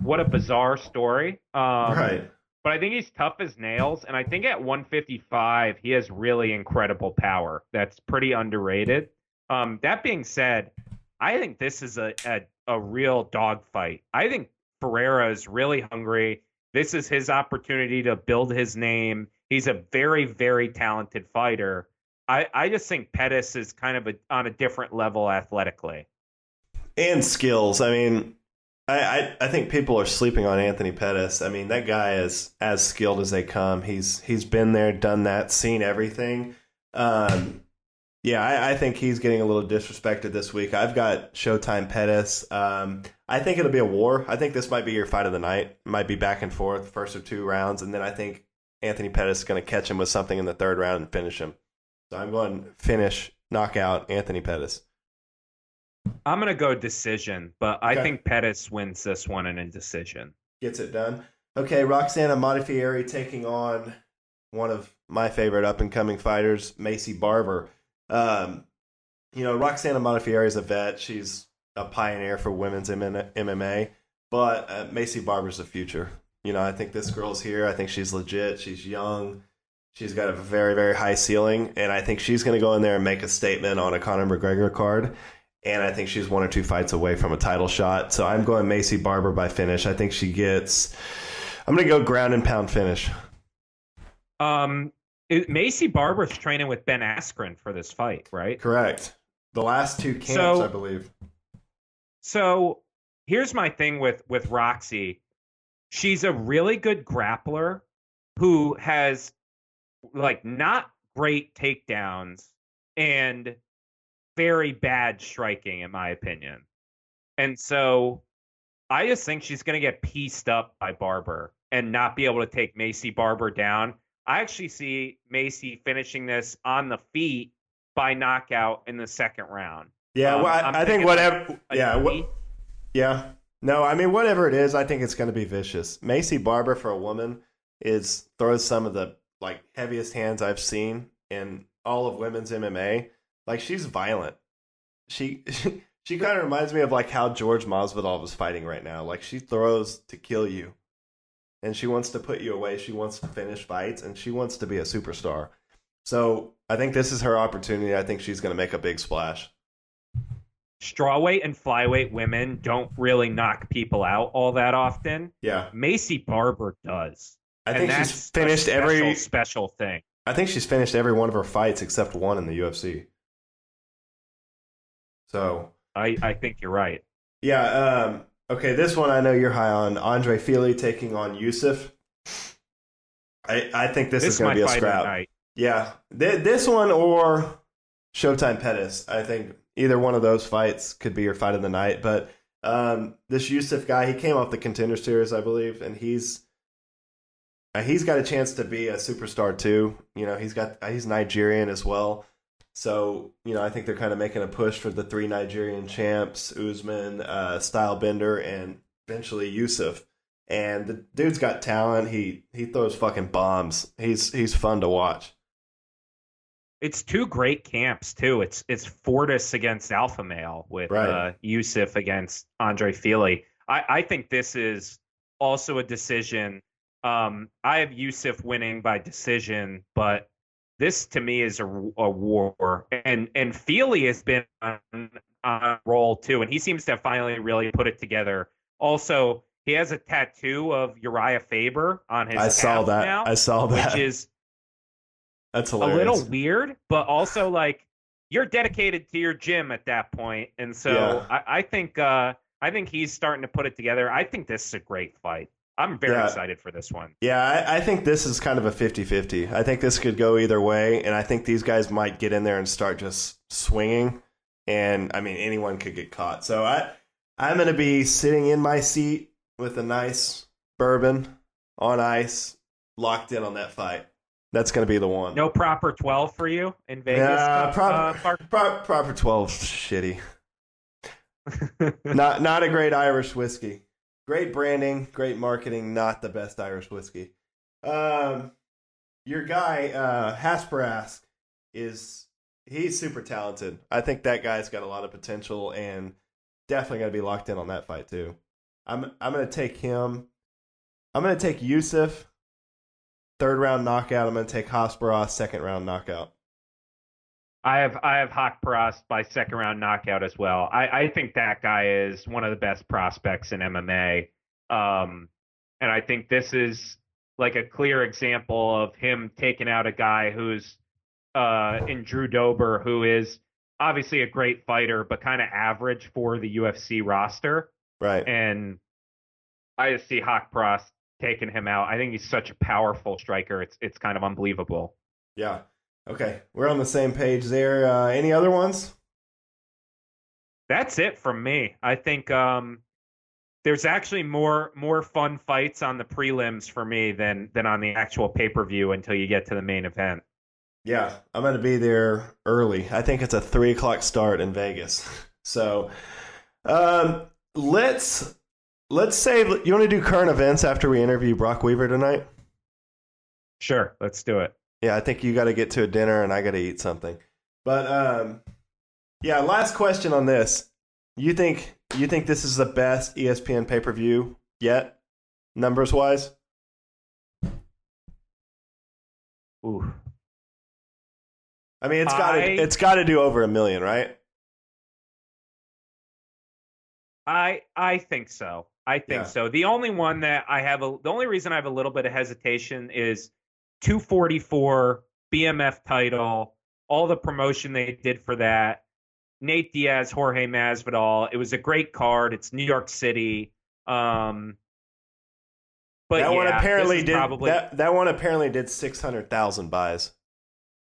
What a bizarre story. Um, right. But I think he's tough as nails, and I think at 155 he has really incredible power. That's pretty underrated. Um, that being said, I think this is a, a a real dogfight. I think Ferreira is really hungry. This is his opportunity to build his name. He's a very, very talented fighter. I, I just think Pettis is kind of a, on a different level athletically. And skills. I mean, I, I, I think people are sleeping on Anthony Pettis. I mean, that guy is as skilled as they come. He's he's been there, done that, seen everything. Um, yeah, I, I, think he's getting a little disrespected this week. I've got Showtime Pettis. Um, I think it'll be a war. I think this might be your fight of the night. Might be back and forth, first or two rounds, and then I think Anthony Pettis is going to catch him with something in the third round and finish him. So I'm going finish, knockout Anthony Pettis. I'm going to go decision, but I think Pettis wins this one in a decision. Gets it done. Okay, Roxanne Modafferi taking on one of my favorite up and coming fighters, Maycee Barber. Um, you know, Roxanne Modafferi is a vet. She's a pioneer for women's MMA, but uh, Maycee Barber's the future. You know, I think this girl's here. I think she's legit. She's young. She's got a very, very high ceiling, and I think she's going to go in there and make a statement on a Conor McGregor card. And I think she's one or two fights away from a title shot. So I'm going Maycee Barber by finish. I think she gets. I'm going to go ground and pound finish. Um, it, Maycee Barber's training with Ben Askren for this fight, right? Correct. The last two camps, so, I believe. So here's my thing with with Roxy. She's a really good grappler who has like not great takedowns and very bad striking in my opinion. And so I just think she's going to get pieced up by Barber and not be able to take Maycee Barber down. I actually see Maycee finishing this on the feet by knockout in the second round. Yeah, um, well, I, I think whatever. Yeah, what, yeah. No, I mean whatever it is, I think it's going to be vicious. Maycee Barber for a woman is throws some of the like heaviest hands I've seen in all of women's MMA. Like she's violent. She she, she kind of reminds me of like how George Masvidal was fighting right now. Like she throws to kill you, and she wants to put you away. She wants to finish fights, and she wants to be a superstar. So I think this is her opportunity. I think she's going to make a big splash. Strawweight and flyweight women don't really knock people out all that often. Yeah, Maycee Barber does. I think she's finished special, every special thing. I think she's finished every one of her fights except one in the UFC. So I I think you're right. Yeah. Um, okay. This one I know you're high on. Andre Fili taking on Yusuff. I I think this, this is going to be a scrap. Yeah, Th- this one or Showtime Pettis. I think either one of those fights could be your fight of the night. But um, this Yusuff guy, he came off the Contender Series, I believe, and he's he's got a chance to be a superstar too. You know, he's got he's Nigerian as well. So, you know, I think they're kind of making a push for the three Nigerian champs, Usman, uh, Stylebender, and eventually Yusuff. And the dude's got talent. He he throws fucking bombs. He's he's fun to watch. It's two great camps too. It's it's Fortis against Alpha Male with right. uh, Yusuff against Andre Fili. I, I think this is also a decision. Um, I have Yusuff winning by decision, but this to me is a, a war. And and Fili has been on, on a roll too, and he seems to have finally really put it together. Also, he has a tattoo of Uriah Faber on his. I saw that. Now, I saw that. Which is that's hilarious. a little weird, but also like you're dedicated to your gym at that point, and so yeah. I, I, think uh, I think he's starting to put it together. I think this is a great fight. I'm very yeah. excited for this one. Yeah, I, I, think this is kind of a 50-50. I think this could go either way, and I think these guys might get in there and start just swinging. And I mean, anyone could get caught. So I, I'm going to be sitting in my seat with a nice bourbon on ice, locked in on that fight. That's going to be the one. No proper 12 for you in Vegas? Uh, proper, uh, pro- proper 12 shitty. not not a great Irish whiskey. Great branding, great marketing, not the best Irish whiskey. Um, your guy uh, Haqparast is he's super talented. I think that guy's got a lot of potential and definitely going to be locked in on that fight too. I'm I'm going to take him. I'm going to take Yusuff, third round knockout. I'm going to take Haqparast second round knockout. I have I have Haqparast by second round knockout as well. I, I think that guy is one of the best prospects in MMA. Um, and I think this is like a clear example of him taking out a guy who's uh, in Drew Dober, who is obviously a great fighter, but kind of average for the UFC roster. Right. And I just see Haqparast taking him out. I think he's such a powerful striker. It's it's kind of unbelievable. Yeah. Okay, we're on the same page there. Uh, any other ones? That's it from me. I think um, there's actually more more fun fights on the prelims for me than than on the actual pay per view until you get to the main event. Yeah, I'm going to be there early. I think it's a three o'clock start in Vegas. So, um, let's let's say you want to do current events after we interview Brock Weaver tonight. Sure, let's do it. Yeah, I think you got to get to a dinner and I got to eat something. But um, yeah, last question on this. You think you think this is the best ESPN pay per view yet, numbers wise? Ooh. I mean, it's got to it's got to do over a million, right? I I think so. I think Yeah. so. The only one that I have a the only reason I have a little bit of hesitation is 244 BMF title, all the promotion they did for that. Nate Diaz, Jorge Masvidal. It was a great card. It's New York City. Um but that yeah, one apparently did probably that that one apparently did six hundred thousand buys.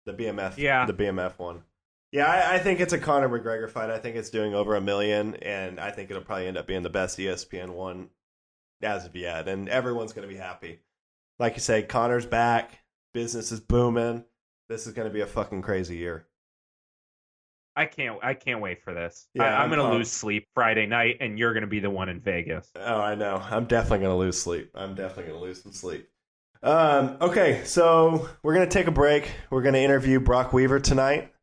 The BMF, Yeah. the BMF one. Yeah, I, I think it's a Conor McGregor fight. I think it's doing over a million, and I think it'll probably end up being the best ESPN one as of yet, and everyone's going to be happy. Like you say, Conor's back, business is booming. This is going to be a fucking crazy year. I can't I can't wait for this. Yeah, I, I'm, I'm gonna lose sleep Friday night and you're gonna be the one in Vegas. Oh, I know. I'm definitely going to lose sleep. I'm definitely going to lose some sleep. Um, okay, so we're going to take a break. We're going to interview Brock Weaver tonight,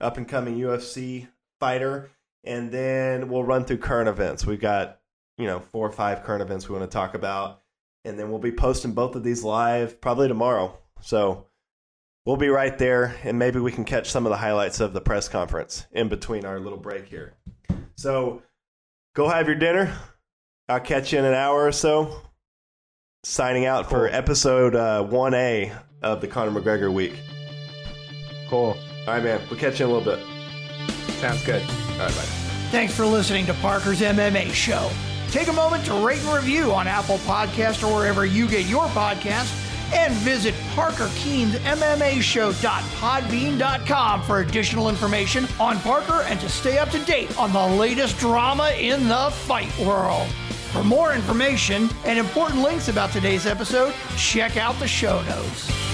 up and coming UFC fighter, and then we'll run through current events. We've got, you know, four or five current events we want to talk about, and then we'll be posting both of these live probably tomorrow. So we'll be right there, and maybe we can catch some of the highlights of the press conference in between our little break here. So go have your dinner. I'll catch you in an hour or so. Signing out for episode uh, 1A of the Conor McGregor week. Cool. All right, man. We'll catch you in a little bit. Sounds good. All right, bye. Thanks for listening to Parker's MMA Show. Take a moment to rate and review on Apple Podcast or wherever you get your podcast, and visit ParkerKeen'sMMAShow.podbean.com for additional information on Parker and to stay up to date on the latest drama in the fight world. For more information and important links about today's episode, check out the show notes.